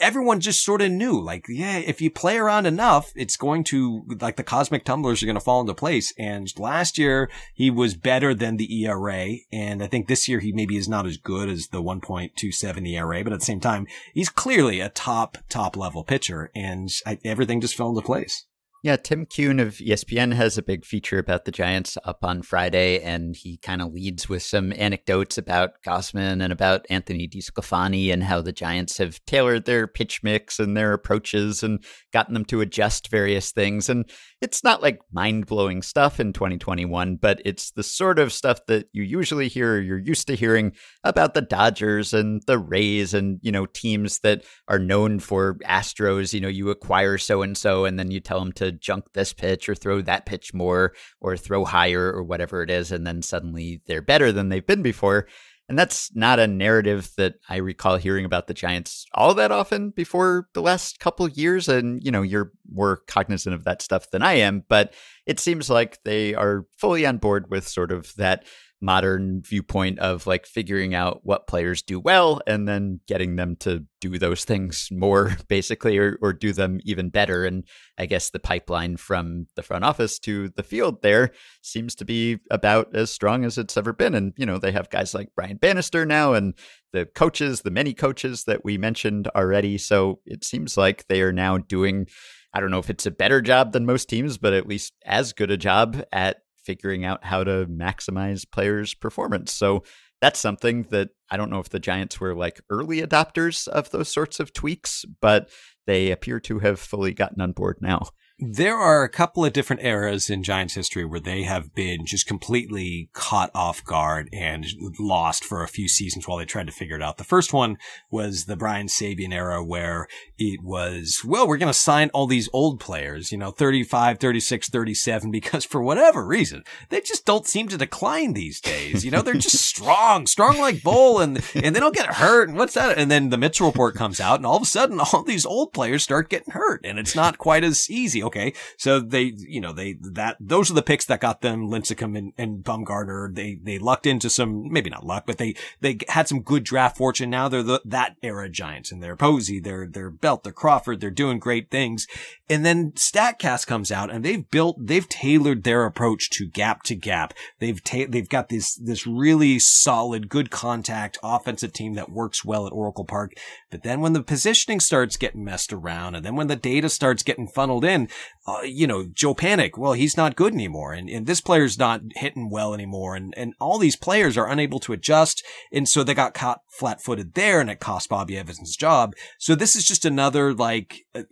everyone just sort of knew, like, yeah, if you play around enough, it's going to, like, the cosmic tumblers are going to fall into place. And last year, he was better than the ERA. And I think this year, he maybe is not as good as the 1.27 ERA, but at the same time, he's clearly a top, top level pitcher. And I, everything just fell into place. Yeah, Tim Keown of ESPN has a big feature about the Giants up on Friday, and he kind of leads with some anecdotes about Gausman and about Anthony DeSclafani and how the Giants have tailored their pitch mix and their approaches and gotten them to adjust various things. And it's not like mind blowing stuff in 2021, but it's the sort of stuff that you usually hear or you're used to hearing about the Dodgers and the Rays and, you know, teams that are known for Astros. You know, you acquire so and so and then you tell them to junk this pitch or throw that pitch more or throw higher or whatever it is. And then suddenly they're better than they've been before. And that's not a narrative that I recall hearing about the Giants all that often before the last couple years. And, you know, you're more cognizant of that stuff than I am, but it seems like they are fully on board with sort of that modern viewpoint of like figuring out what players do well and then getting them to do those things more basically or, or do them even better. And i guess the pipeline from the front office to the field there seems to be about as strong as it's ever been. And you know they have guys like brian bannister now and the coaches the many coaches that we mentioned already. So it seems like they are now doing I don't know if it's a better job than most teams, but at least as good a job at figuring out how to maximize players' performance. So that's something that I don't know if the Giants were like early adopters of those sorts of tweaks, but they appear to have fully gotten on board now. There are a couple of different eras in Giants history where they have been just completely caught off guard and lost for a few seasons while they tried to figure it out. The first one was the Brian Sabean era where it was, well, we're going to sign all these old players, you know, 35, 36, 37, because for whatever reason, they just don't seem to decline these days. You know, they're just strong, strong like bull and, and they don't get hurt. And what's that? And then the Mitchell report comes out and all of a sudden all these old players start getting hurt and it's not quite as easy okay. So they, you know, they, that, those are the picks that got them Lincecum and, and Bumgarner. They, they lucked into some, maybe not luck, but they, they had some good draft fortune. Now they're the, that era Giants and they're Posey, they're, they're Belt, they're Crawford, they're doing great things. And then StatCast comes out and they've built, they've tailored their approach to gap to gap. They've, ta- they've got this, this really solid, good contact offensive team that works well at Oracle Park. But then when the positioning starts getting messed around and then when the data starts getting funneled in, uh, you know, Joe Panik, well, he's not good anymore. And, and this player's not hitting well anymore. And, and all these players are unable to adjust. And so they got caught flat footed there and it cost Bobby Evans job. So this is just another like uh,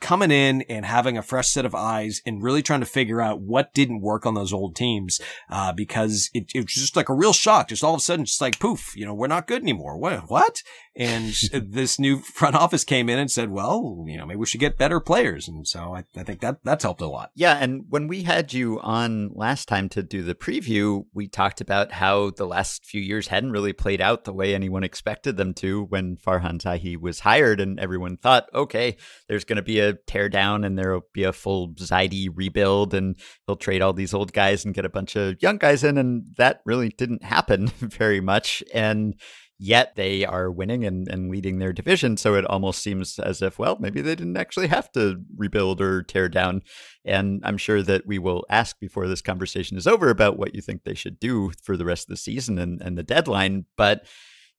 coming in and having a fresh set of eyes and really trying to figure out what didn't work on those old teams. Uh, because it, it was just like a real shock. Just all of a sudden, just like poof, you know, we're not good anymore. What? What? And this new front office came in and said, well, you know, maybe we should get better players. And so I, I think that that's helped a lot. Yeah, and when we had you on last time to do the preview, we talked about how the last few years hadn't really played out the way anyone expected them to when Farhan Zaidi was hired, and everyone thought, okay, there's going to be a teardown and there'll be a full Zaidi rebuild, and he'll trade all these old guys and get a bunch of young guys in, and that really didn't happen very much. And yet they are winning and, and leading their division. So it almost seems as if, well, maybe they didn't actually have to rebuild or tear down. And I'm sure that we will ask before this conversation is over about what you think they should do for the rest of the season and, and the deadline. But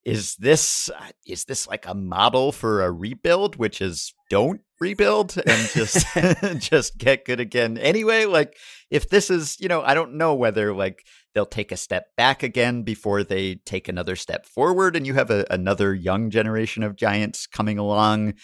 is this uh, is this like a model for a rebuild, which is don't rebuild and just just get good again anyway? Like if this is, you know, I don't know whether like they'll take a step back again before they take another step forward and you have a, another young generation of giants coming along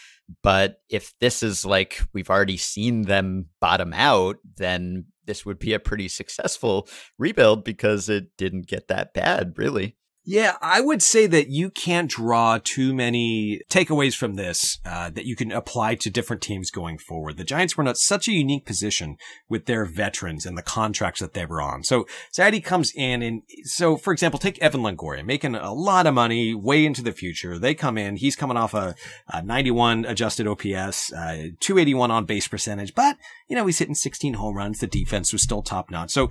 but if this is like we've already seen them bottom out then this would be a pretty successful rebuild because it didn't get that bad really yeah, I would say that you can't draw too many takeaways from this uh, that you can apply to different teams going forward. The Giants were in such a unique position with their veterans and the contracts that they were on. So Zaidi comes in and so, for example, take Evan Longoria, making a lot of money way into the future. They come in, he's coming off a, a 91 adjusted OPS, uh, 281 on base percentage, but you know, he's hitting 16 home runs. The defense was still top notch. So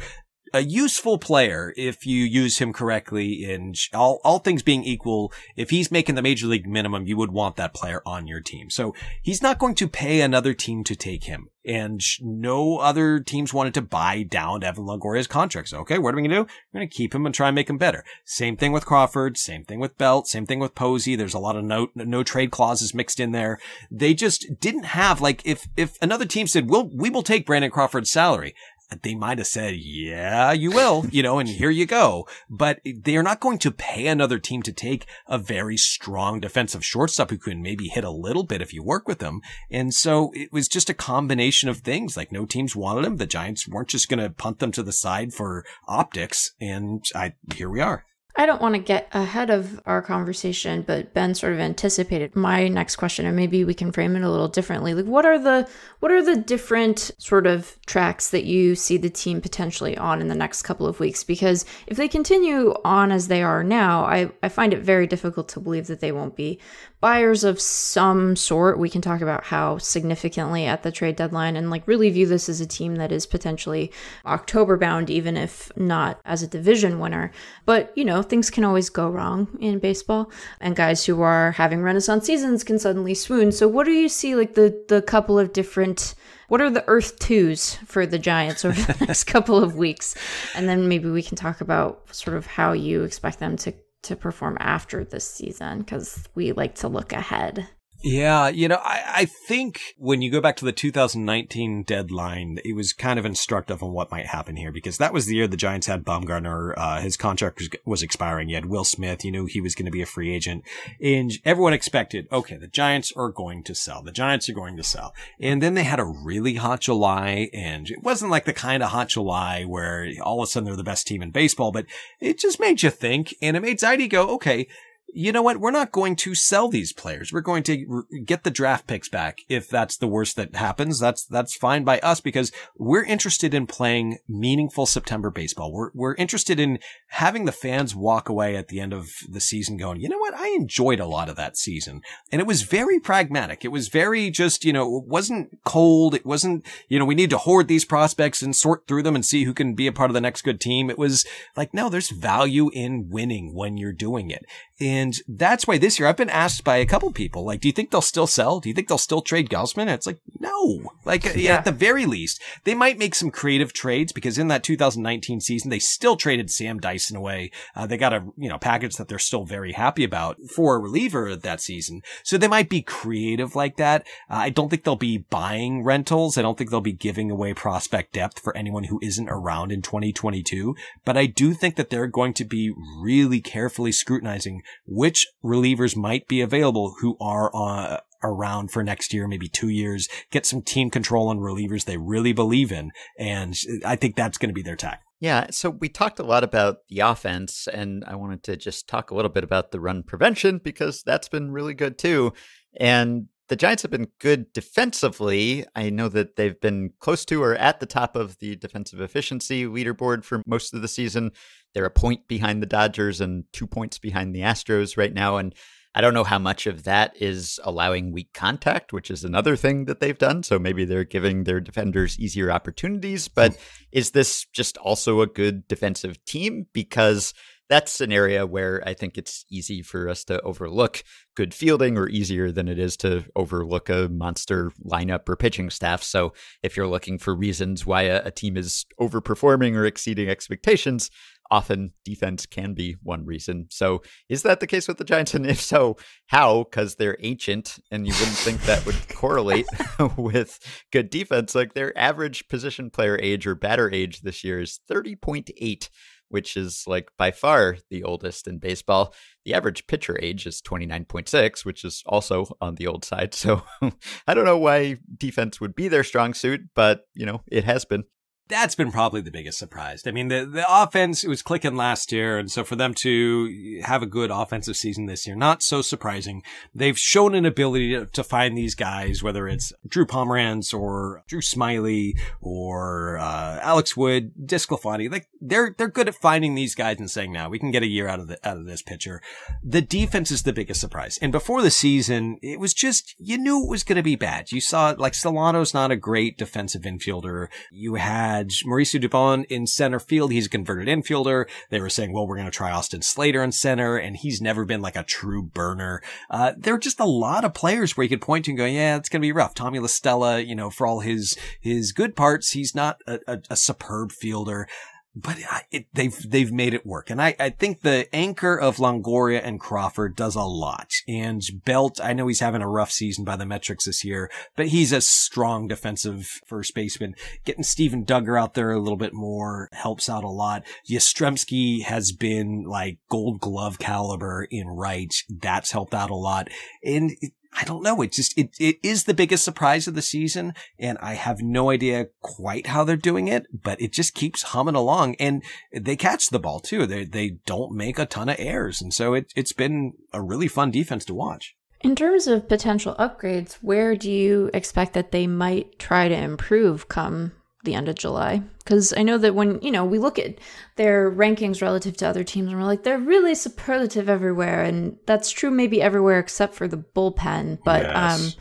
a useful player if you use him correctly in all, all things being equal. If he's making the major league minimum, you would want that player on your team. So he's not going to pay another team to take him. And no other teams wanted to buy down Evan Longoria's contract. So, okay, what are we going to do? We're going to keep him and try and make him better. Same thing with Crawford. Same thing with Belt. Same thing with Posey. There's a lot of no, no trade clauses mixed in there. They just didn't have like, if, if another team said, we'll, we will take Brandon Crawford's salary they might have said, yeah, you will, you know, and here you go. But they are not going to pay another team to take a very strong defensive shortstop who can maybe hit a little bit if you work with them. And so it was just a combination of things. Like no teams wanted him. The Giants weren't just going to punt them to the side for optics. And I, here we are. I don't want to get ahead of our conversation, but Ben sort of anticipated my next question, and maybe we can frame it a little differently. Like, what are the what are the different sort of tracks that you see the team potentially on in the next couple of weeks? Because if they continue on as they are now, I, I find it very difficult to believe that they won't be buyers of some sort. We can talk about how significantly at the trade deadline and like really view this as a team that is potentially October bound, even if not as a division winner. But, you know, things can always go wrong in baseball, and guys who are having renaissance seasons can suddenly swoon. So, what do you see like the, the couple of different what are the Earth twos for the Giants over the next couple of weeks? And then maybe we can talk about sort of how you expect them to to perform after this season because we like to look ahead. Yeah, you know, I, I think when you go back to the 2019 deadline, it was kind of instructive on what might happen here because that was the year the Giants had Bumgarner. Uh, his contract was, was expiring. You had Will Smith. You knew he was going to be a free agent. And everyone expected, okay, the Giants are going to sell. The Giants are going to sell. And then they had a really hot July and it wasn't like the kind of hot July where all of a sudden they're the best team in baseball, but it just made you think and it made Zaidi go, okay, you know what? We're not going to sell these players. We're going to get the draft picks back. If that's the worst that happens, that's, that's fine by us because we're interested in playing meaningful September baseball. We're, we're interested in having the fans walk away at the end of the season going, you know what? I enjoyed a lot of that season and it was very pragmatic. It was very just, you know, it wasn't cold. It wasn't, you know, we need to hoard these prospects and sort through them and see who can be a part of the next good team. It was like, no, there's value in winning when you're doing it. And that's why this year I've been asked by a couple people, like, do you think they'll still sell? Do you think they'll still trade Gausman? And it's like, no. Like, yeah. at the very least, they might make some creative trades because in that 2019 season, they still traded Sam Dyson away. Uh, they got a, you know, package that they're still very happy about for a reliever that season. So they might be creative like that. Uh, I don't think they'll be buying rentals. I don't think they'll be giving away prospect depth for anyone who isn't around in 2022. But I do think that they're going to be really carefully scrutinizing which relievers might be available who are uh, around for next year, maybe two years, get some team control on relievers they really believe in. And I think that's going to be their tack. Yeah, so we talked a lot about the offense, and I wanted to just talk a little bit about the run prevention because that's been really good too. And the Giants have been good defensively. I know that they've been close to or at the top of the defensive efficiency leaderboard for most of the season. They're a point behind the Dodgers and two points behind the Astros right now. And I don't know how much of that is allowing weak contact, which is another thing that they've done. So maybe they're giving their defenders easier opportunities. But is this just also a good defensive team? Because that's an area where I think it's easy for us to overlook good fielding or easier than it is to overlook a monster lineup or pitching staff. So if you're looking for reasons why a, a team is overperforming or exceeding expectations, often defense can be one reason. So is that the case with the Giants? And if so, how? Because they're ancient and you wouldn't think that would correlate with good defense. Like their average position player age or batter age this year is 30.8 which is like by far the oldest in baseball. The average pitcher age is 29.6, which is also on the old side. So I don't know why defense would be their strong suit, but you know, it has been that's been probably the biggest surprise. I mean, the, the offense it was clicking last year. And so for them to have a good offensive season this year, not so surprising. They've shown an ability to, to find these guys, whether it's Drew Pomeranz or Drew Smyly or, uh, Alex Wood, DeSclafani. Like they're, they're good at finding these guys and saying, now we can get a year out of the, out of this pitcher. The defense is the biggest surprise. And before the season, it was just, you knew it was going to be bad. You saw like Solano's not a great defensive infielder. You had had Mauricio in center field. He's a converted infielder. They were saying, well, we're going to try Austin Slater in center, and he's never been like a true burner. Uh, there are just a lot of players where you could point to and go, yeah, it's going to be rough. Tommy La Stella, you know, for all his, his good parts, he's not a, a, a superb fielder but it, they've they've made it work, and I, I think the anchor of Longoria and Crawford does a lot. And Belt, I know he's having a rough season by the metrics this year, but he's a strong defensive first baseman. Getting Steven Duggar out there a little bit more helps out a lot. Yastrzemski has been like Gold Glove caliber in right. That's helped out a lot, and I don't know. It just, it, it is the biggest surprise of the season. And I have no idea quite how they're doing it, but it just keeps humming along and they catch the ball too. They, they don't make a ton of errors. And so it, it's been a really fun defense to watch. In terms of potential upgrades, where do you expect that they might try to improve come the end of July. Because I know that when, you know, we look at their rankings relative to other teams and we're like, they're really superlative everywhere. And that's true maybe everywhere except for the bullpen. But, yes. um,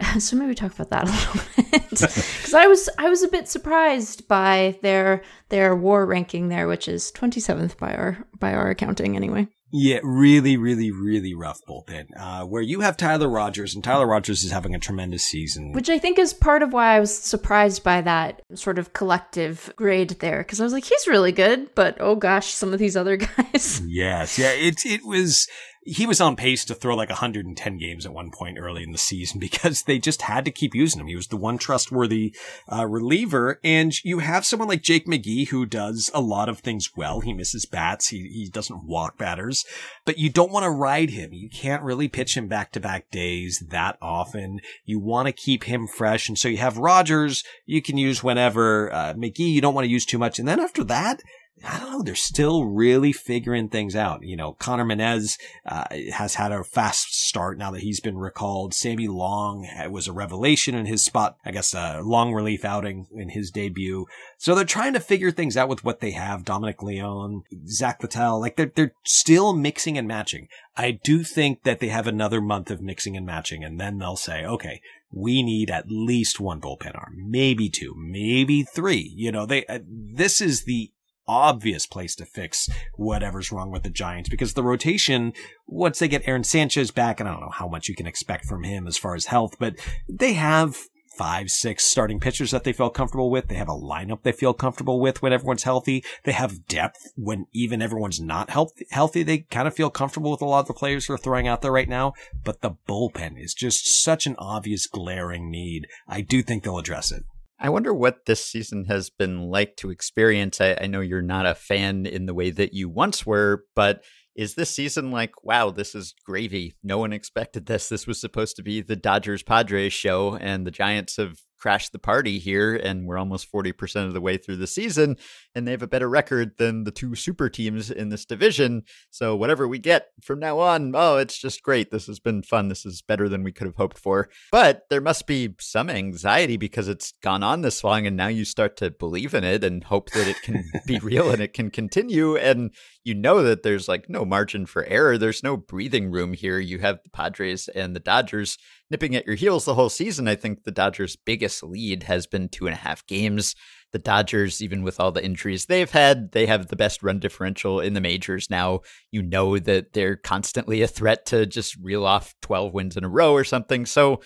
so maybe talk about that a little bit because I was I was a bit surprised by their their WAR ranking there, which is 27th by our by our accounting anyway. Yeah, really, really, really rough bullpen. Uh, where you have Tyler Rogers, and Tyler Rogers is having a tremendous season. Which I think is part of why I was surprised by that sort of collective grade there, because I was like, he's really good, but oh gosh, some of these other guys. yes, yeah, it it was he was on pace to throw like 110 games at one point early in the season because they just had to keep using him. He was the one trustworthy uh, reliever. And you have someone like Jake McGee who does a lot of things well. He misses bats. He, he doesn't walk batters, but you don't want to ride him. You can't really pitch him back to back days that often. You want to keep him fresh. And so you have Rogers you can use whenever, uh, McGee you don't want to use too much. And then after that, I don't know. They're still really figuring things out. You know, Conner Menez uh, has had a fast start now that he's been recalled. Sammy Long was a revelation in his spot. I guess a long relief outing in his debut. So they're trying to figure things out with what they have. Dominic Leone, Zach Littell, like they're they're still mixing and matching. I do think that they have another month of mixing and matching, and then they'll say, okay, we need at least one bullpen arm, maybe two, maybe three. You know, they, uh, this is the obvious place to fix whatever's wrong with the Giants because the rotation, once they get Aaron Sanchez back, and I don't know how much you can expect from him as far as health, but they have five, six starting pitchers that they feel comfortable with. They have a lineup they feel comfortable with when everyone's healthy. They have depth when even everyone's not healthy. healthy. They kind of feel comfortable with a lot of the players who are throwing out there right now. But the bullpen is just such an obvious glaring need. I do think they'll address it. I wonder what this season has been like to experience. I, I, know you're not a fan in the way that you once were, but is this season like, wow, this is gravy? No one expected this. This was supposed to be the Dodgers Padres show, and the Giants have crashed the party here, and we're almost 40% of the way through the season, and they have a better record than the two super teams in this division. So, whatever we get from now on, oh, it's just great. This has been fun. This is better than we could have hoped for. But there must be some anxiety because it's gone on this long, and now you start to believe in it and hope that it can be real and it can continue. And you know that there's like no margin for error, there's no breathing room here. You have the Padres and the Dodgers nipping at your heels the whole season. I think the Dodgers' biggest lead has been two and a half games. The Dodgers, even with all the injuries they've had, they have the best run differential in the majors now. You know that they're constantly a threat to just reel off 12 wins in a row or something. So,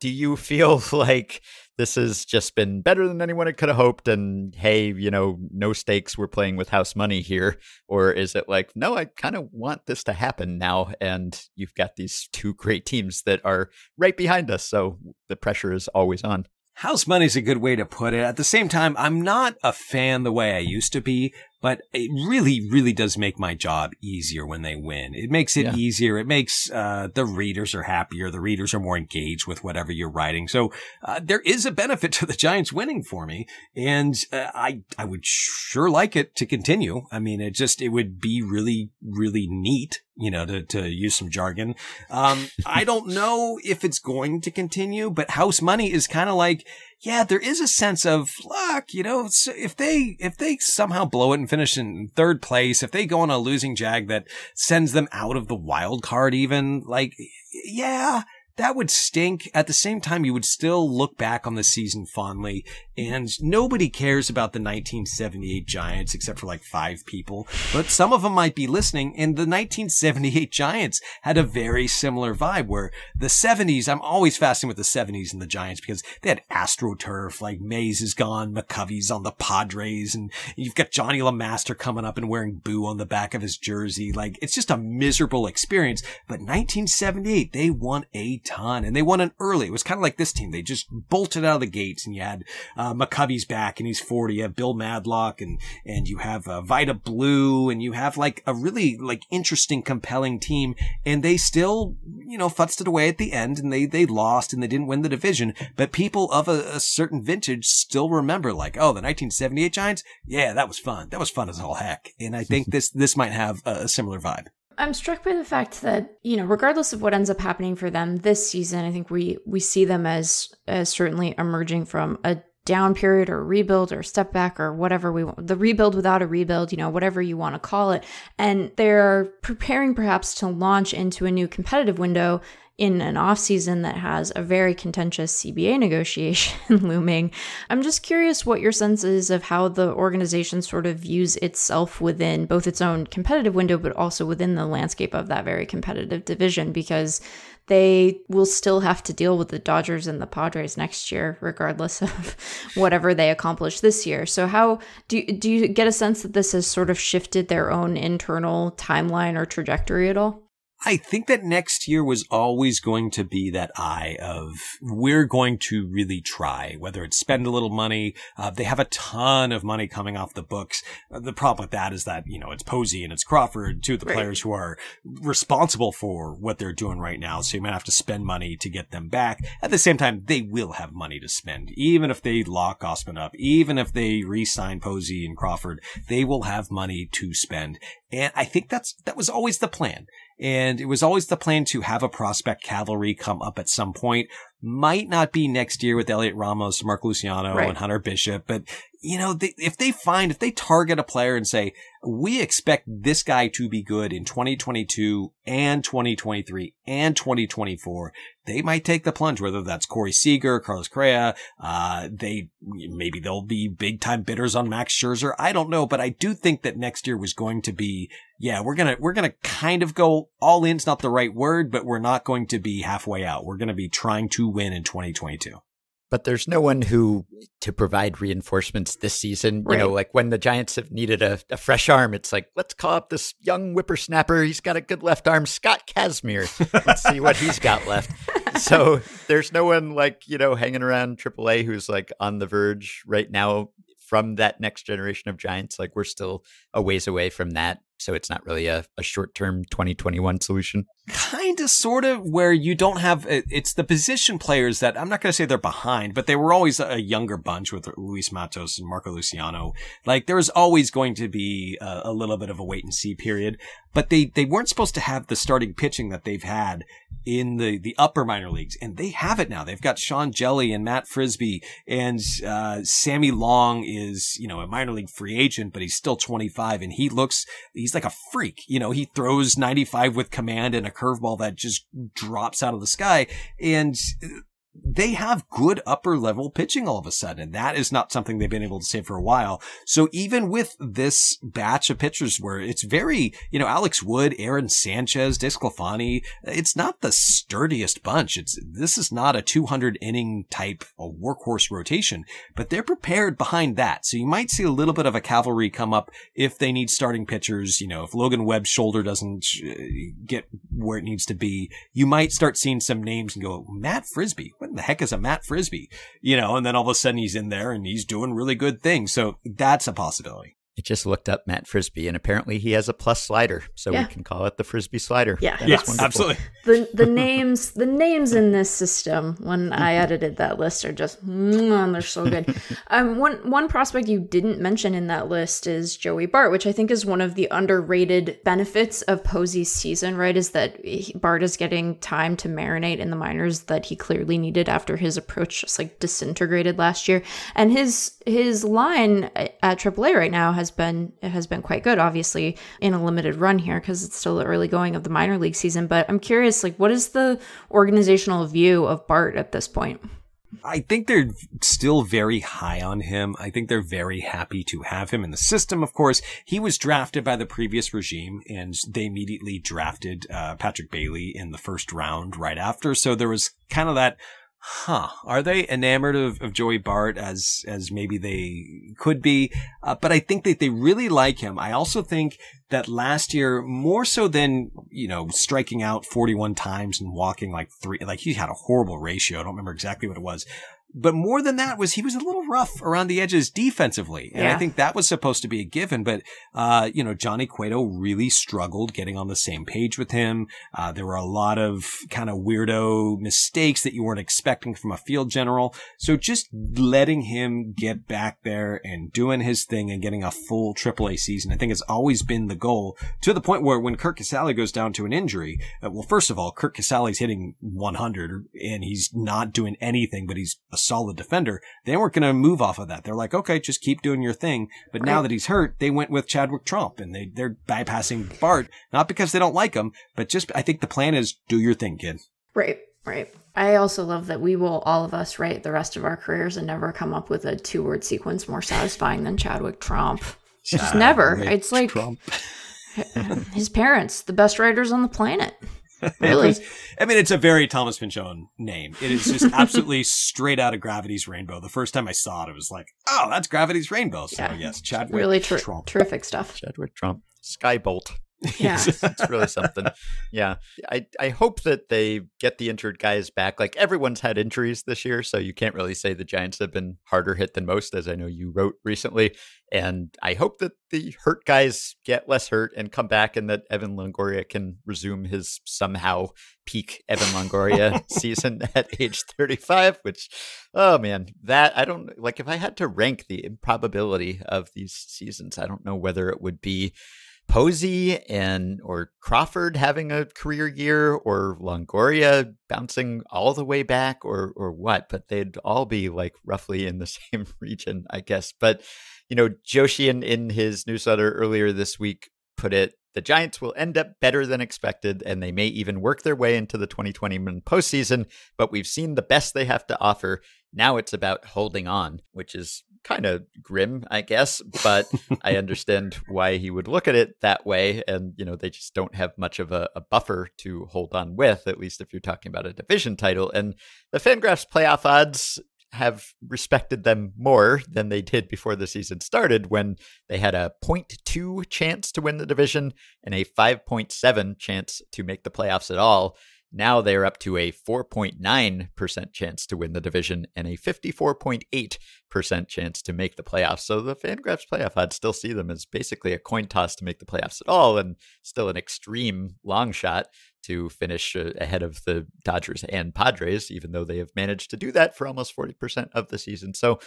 do you feel like this has just been better than anyone could have hoped and hey you know no stakes we're playing with house money here. Or is it like no i kind of want this to happen now and you've got these two great teams that are right behind us so the pressure is always on. House money is a good way to put it. At the same time, I'm not a fan the way I used to be but it really, really does make my job easier when they win. It makes it yeah. easier. It makes uh, the readers are happier. The readers are more engaged with whatever you're writing. So uh, there is a benefit to the Giants winning for me, and uh, I I would sure like it to continue. I mean, it just it would be really, really neat you know, to, to use some jargon. Um, I don't know if it's going to continue, but house money is kind of like, yeah, there is a sense of luck, you know, if they, if they somehow blow it and finish in third place, if they go on a losing jag that sends them out of the wild card even, like, yeah, that would stink. At the same time, you would still look back on the season fondly and nobody cares about the 1978 Giants except for like five people, but some of them might be listening. And the 1978 Giants had a very similar vibe where the 70s, I'm always fascinated with the 70s and the Giants because they had AstroTurf, like Mays is gone, McCovey's on the Padres, and you've got Johnnie LeMaster coming up and wearing boo on the back of his jersey. Like it's just a miserable experience. But 1978, they won a ton and they won an early. It was kind of like this team. They just bolted out of the gates and you had, uh, McCovey's back and he's 40. You have Bill Madlock and, and you have, uh, Vida Blue and you have like a really like interesting, compelling team and they still, you know, futzed it away at the end and they, they lost and they didn't win the division. But people of a, a certain vintage still remember like, oh, the 1978 Giants. Yeah, that was fun. That was fun as all heck. And I think this, this might have a, a similar vibe. I'm struck by the fact that you know, regardless of what ends up happening for them this season, I think we we see them as as certainly emerging from a down period or rebuild or step back or whatever we want the rebuild without a rebuild you know whatever you want to call it. And they're preparing perhaps to launch into a new competitive window in an off season that has a very contentious CBA negotiation looming. I'm just curious what your sense is of how the organization sort of views itself within both its own competitive window, but also within the landscape of that very competitive division, because they will still have to deal with the Dodgers and the Padres next year, regardless of whatever they accomplish this year. So, how do you, do you get a sense that this has sort of shifted their own internal timeline or trajectory at all? I think that next year was always going to be that eye of we're going to really try, whether it's spend a little money. Uh, they have a ton of money coming off the books. Uh, the problem with that is that, you know, it's Posey and it's Crawford, two of the right. players who are responsible for what they're doing right now. So you might have to spend money to get them back. At the same time, they will have money to spend. Even if they lock Gausman up, even if they re-sign Posey and Crawford, they will have money to spend. And I think that's, that was always the plan. And it was always the plan to have a prospect cavalry come up at some point. Might not be next year with Heliot Ramos, Marco Luciano, right. and Hunter Bishop, but you know, they, if they find, if they target a player and say, we expect this guy to be good in 2022 and 2023 and 2024, they might take the plunge, whether that's Corey Seager, Carlos Correa, uh, they, maybe they'll be big time bidders on Max Scherzer. I don't know, but I do think that next year was going to be, yeah, we're gonna, we're gonna kind of go all in's not the right word, but we're not going to be halfway out. We're gonna be trying to win in 2022 but there's no one who to provide reinforcements this season. Right. You know, like when the Giants have needed a, a, fresh arm, it's like, let's call up this young whippersnapper. He's got a good left arm, Scott Kazmir. Let's see what he's got left. So there's no one like, you know, hanging around AAA who's like on the verge right now from that next generation of Giants. Like we're still a ways away from that. So it's not really a, a short term 2021 solution. Kind of, sort of, where you don't have it's the position players that I'm not going to say they're behind, but they were always a younger bunch with Luis Matos and Marco Luciano. Like there was always going to be a, a little bit of a wait and see period, but they, they weren't supposed to have the starting pitching that they've had in the, the upper minor leagues. And they have it now. They've got Sean Hjelle and Matt Frisbee and, uh, Sammy Long is, you know, a minor league free agent, but he's still 25 and he looks, he's like a freak. You know, he throws 95 with command and a curveball that just drops out of the sky. And they have good upper level pitching all of a sudden. That is not something they've been able to say for a while. So even with this batch of pitchers where it's very, you know, Alex Wood, Aaron Sanchez, DeSclafani, it's not the sturdiest bunch. It's, this is not a 200 inning type of workhorse rotation, but they're prepared behind that. So you might see a little bit of a cavalry come up if they need starting pitchers. You know, if Logan Webb's shoulder doesn't uh, get where it needs to be, you might start seeing some names and go, Matt Frisbee the heck is a Matt Frisbee? You know, and then all of a sudden he's in there and he's doing really good things. So that's a possibility. I just looked up Matt Frisbee, and apparently he has a plus slider, so yeah. we can call it the Frisbee slider. Yeah, that yes, absolutely. The the names the names in this system when I edited that list are just mm, they're so good. um, one one prospect you didn't mention in that list is Joey Bart, which I think is one of the underrated benefits of Posey's season. Right, is that he, Bart is getting time to marinate in the minors that he clearly needed after his approach just like disintegrated last year, and his his line at AAA right now has has been it has been quite good. Obviously, in a limited run here because it's still the early going of the minor league season. But I'm curious, like, what is the organizational view of Bart at this point? I think they're still very high on him. I think they're very happy to have him in the system. Of course, he was drafted by the previous regime and they immediately drafted uh, Patrick Bailey in the first round right after. So there was kind of that huh, are they enamored of, of Joey Bart as, as maybe they could be? Uh, but I think that they really like him. I also think that last year, more so than, you know, striking out 41 times and walking like three, like he had a horrible ratio. I don't remember exactly what it was but more than that was he was a little rough around the edges defensively. And yeah. I think that was supposed to be a given. But, uh, you know, Johnny Cueto really struggled getting on the same page with him. Uh, there were a lot of kind of weirdo mistakes that you weren't expecting from a field general. So just letting him get back there and doing his thing and getting a full AAA season, I think has always been the goal to the point where when Curt Casali goes down to an injury, uh, well, first of all, Curt Casali's hitting 100 and he's not doing anything, but he's a solid defender, they weren't going to move off of that. They're like, okay, just keep doing your thing. But right. now that he's hurt, they went with Chadwick Tromp and they, they're bypassing Bart, not because they don't like him, but just, I think the plan is do your thing, kid. Right. Right. I also love that we will, all of us, write the rest of our careers and never come up with a two word sequence more satisfying than Chadwick Tromp. Just never. It's like Trump. his parents, the best writers on the planet. Really? I mean, it's a very Thomas Pynchon name. It is just absolutely straight out of Gravity's Rainbow. The first time I saw it, it was like, oh, that's Gravity's Rainbow. So, yeah. yes, Chadwick really tr- Trump. terrific stuff. Chadwick Tromp. Skybolt. Yeah, it's really something. Yeah, I I hope that they get the injured guys back. Like everyone's had injuries this year, so you can't really say the Giants have been harder hit than most, as I know you wrote recently. And I hope that the hurt guys get less hurt and come back, and that Evan Longoria can resume his somehow peak Evan Longoria season at age 35. Which, oh man, that I don't like. If I had to rank the improbability of these seasons, I don't know whether it would be Posey and or Crawford having a career year or Longoria bouncing all the way back or or what, but they'd all be like roughly in the same region, I guess. But you know, Joe Sheehan, his newsletter earlier this week put it the Giants will end up better than expected, and they may even work their way into the 2020 postseason. But we've seen the best they have to offer. Now it's about holding on, which is kind of grim, I guess. But I understand why he would look at it that way. And, you know, they just don't have much of a, a, buffer to hold on with, at least if you're talking about a division title. And the Fangraphs playoff odds have respected them more than they did before the season started when they had a 0.2 chance to win the division and a 5.7 chance to make the playoffs at all. Now they're up to a 4.9% chance to win the division and a 54.8% chance to make the playoffs. So the Fangraphs playoff odds still see them as basically a coin toss to make the playoffs at all and still an extreme long shot to finish uh, ahead of the Dodgers and Padres, even though they have managed to do that for almost 40% of the season. So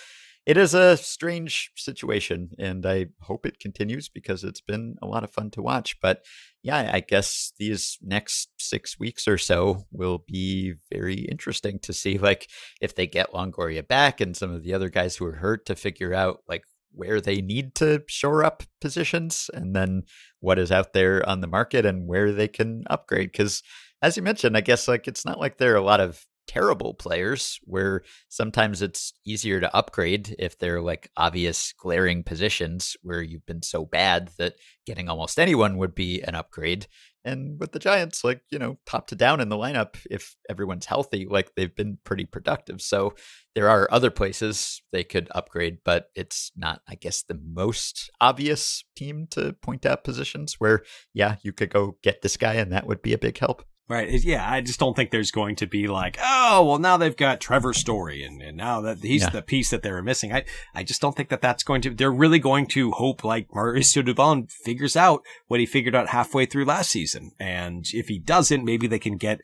it is a strange situation, and I hope it continues because it's been a lot of fun to watch. But yeah, I guess these next six weeks or so will be very interesting to see, like, if they get Longoria back and some of the other guys who are hurt to figure out, like, where they need to shore up positions and then what is out there on the market and where they can upgrade. Because as you mentioned, I guess like it's not like there are a lot of terrible players where sometimes it's easier to upgrade if they're like obvious glaring positions where you've been so bad that getting almost anyone would be an upgrade. And with the giants like you know top to down in the lineup if everyone's healthy like they've been pretty productive. So there are other places they could upgrade but it's not i guess the most obvious team to point out positions where yeah you could go get this guy and that would be a big help Right. Yeah. I just don't think there's going to be like, oh, well, now they've got Trevor Story and, and now that he's yeah. the piece that they were missing. I, I just don't think that that's going to, they're really going to hope like Mauricio Dubon figures out what he figured out halfway through last season. And if he doesn't, maybe they can get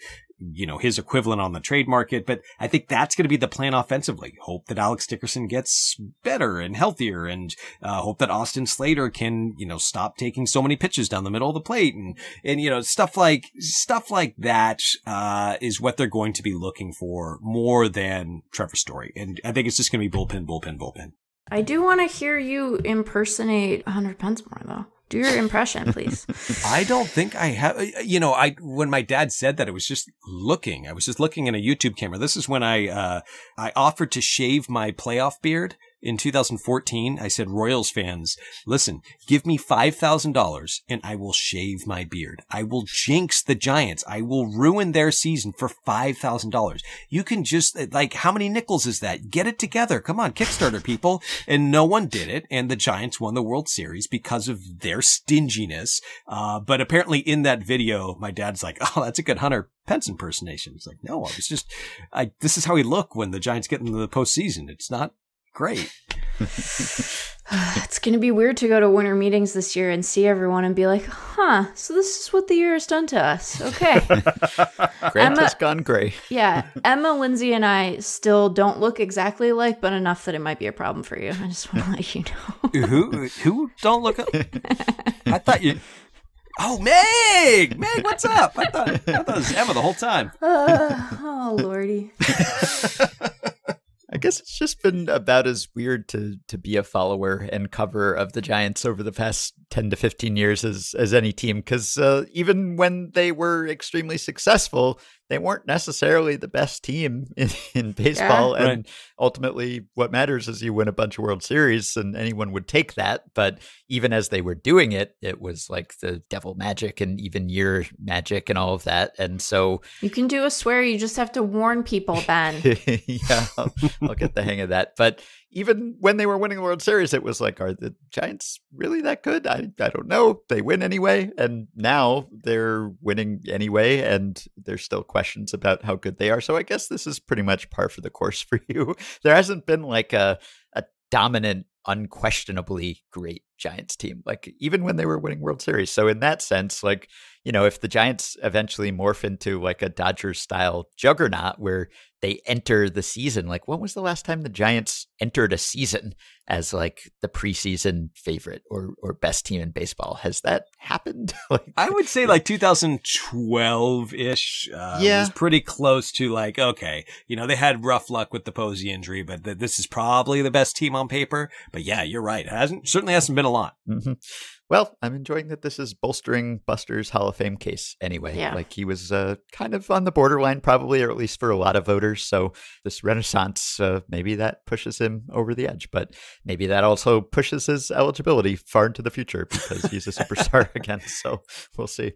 you know, his equivalent on the trade market. But I think that's going to be the plan offensively. Hope that Alex Dickerson gets better and healthier and, uh, hope that Austin Slater can, you know, stop taking so many pitches down the middle of the plate and, and, you know, stuff like, stuff like that, uh, is what they're going to be looking for more than Trevor Story. And I think it's just going to be bullpen, bullpen, bullpen. I do want to hear you impersonate Hunter Pence more, though. Do your impression, please. I don't think I have. You know, I when my dad said that, it was just looking. I was just looking in a YouTube camera. This is when I uh, I offered to shave my playoff beard in 2014, I said, Royals fans, listen, give me $5,000 and I will shave my beard. I will jinx the Giants. I will ruin their season for $5,000. You can just, like, how many nickels is that? Get it together. Come on, Kickstarter people. And no one did it. And the Giants won the World Series because of their stinginess. Uh, but apparently in that video, my dad's like, oh, that's a good Hunter Pence impersonation. It's like, no, I was just, I, this is how he look when the Giants get into the postseason. It's not great. it's going to be weird to go to winter meetings this year and see everyone and be like, huh, so this is what the year has done to us. Okay. Grant has gone gray. yeah. Emma, Lindsay, and I still don't look exactly alike, but enough that it might be a problem for you. I just want to let you know. who, who don't look I thought you. Oh, Meg! Meg, what's up? I thought, I thought it was Emma the whole time. Uh, oh, Lordy. Guess it's just been about as weird to to be a follower and cover of the Giants over the past 10 to 15 years as as any team cuz uh, even when they were extremely successful they weren't necessarily the best team in, in baseball. Yeah. And right. ultimately, what matters is you win a bunch of World Series, and anyone would take that. But even as they were doing it, it was like the devil magic and even year magic and all of that. And so you can do a swear, you just have to warn people, Ben. yeah, I'll, I'll get the hang of that. But even when they were winning the World Series, it was like, are the Giants really that good? I, I don't know. They win anyway. And now they're winning anyway. And there's still questions about how good they are. So I guess this is pretty much par for the course for you. There hasn't been like a, a dominant, unquestionably great Giants team, like even when they were winning World Series. So in that sense, like, you know, if the Giants eventually morph into like a Dodgers style juggernaut where they enter the season. Like, when was the last time the Giants entered a season as like the preseason favorite or or best team in baseball? Has that happened? like, I would say like 2012 ish. Uh, yeah, was pretty close to like okay, you know, they had rough luck with the Posey injury, but th- this is probably the best team on paper. But yeah, you're right. It hasn't certainly hasn't been a lot. Mm-hmm. Well, I'm enjoying that this is bolstering Buster's Hall of Fame case anyway. Yeah. Like he was uh, kind of on the borderline, probably, or at least for a lot of voters. So this renaissance, uh, maybe that pushes him over the edge, but maybe that also pushes his eligibility far into the future because he's a superstar again. So we'll see.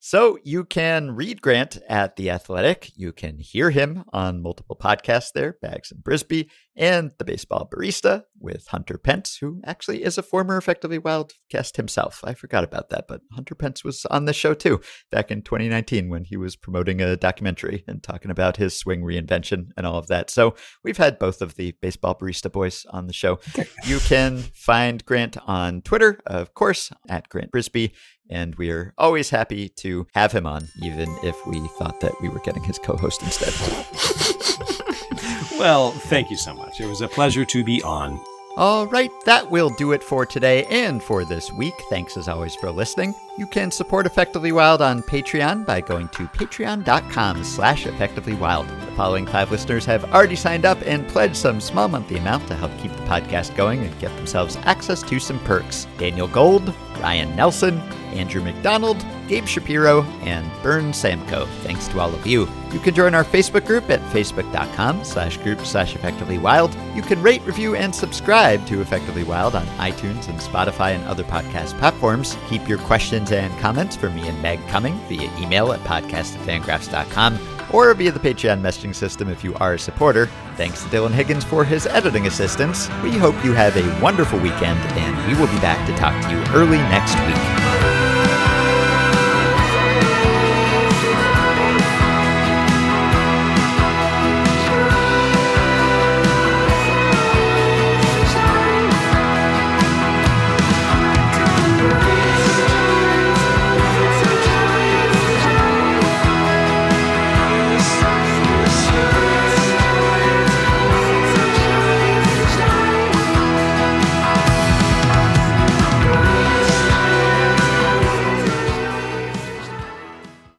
So you can read Grant at The Athletic. You can hear him on multiple podcasts there, Bags and Brisbee, and The Baseball Bar-B-Cast with Hunter Pence, who actually is a former Effectively Wild guest himself. I forgot about that, but Hunter Pence was on the show too back in 2019 when he was promoting a documentary and talking about his swing reinvention and all of that. So we've had both of the Baseball Bar-B-Cast boys on the show. You can find Grant on Twitter, of course, at Grant Brisbee and we are always happy to have him on, even if we thought that we were getting his co host instead. well, thank you so much. It was a pleasure to be on. All right, that will do it for today and for this week. Thanks as always for listening. You can support Effectively Wild on Patreon by going to patreon.com slash effectivelywild. The following five listeners have already signed up and pledged some small monthly amount to help keep the podcast going and get themselves access to some perks. Daniel Gold, Ryan Nelson, Andrew McDonald, Gabe Shapiro, and Bern Samko. Thanks to all of you. You can join our Facebook group at facebook.com slash group slash effectively wild. You can rate, review, and subscribe to Effectively Wild on iTunes and Spotify and other podcast platforms. Keep your questions and comments for me and Meg coming via email at podcast@fangraphs.com or via the Patreon messaging system if you are a supporter. Thanks to Dylan Higgins for his editing assistance. We hope you have a wonderful weekend, and we will be back to talk to you early next week.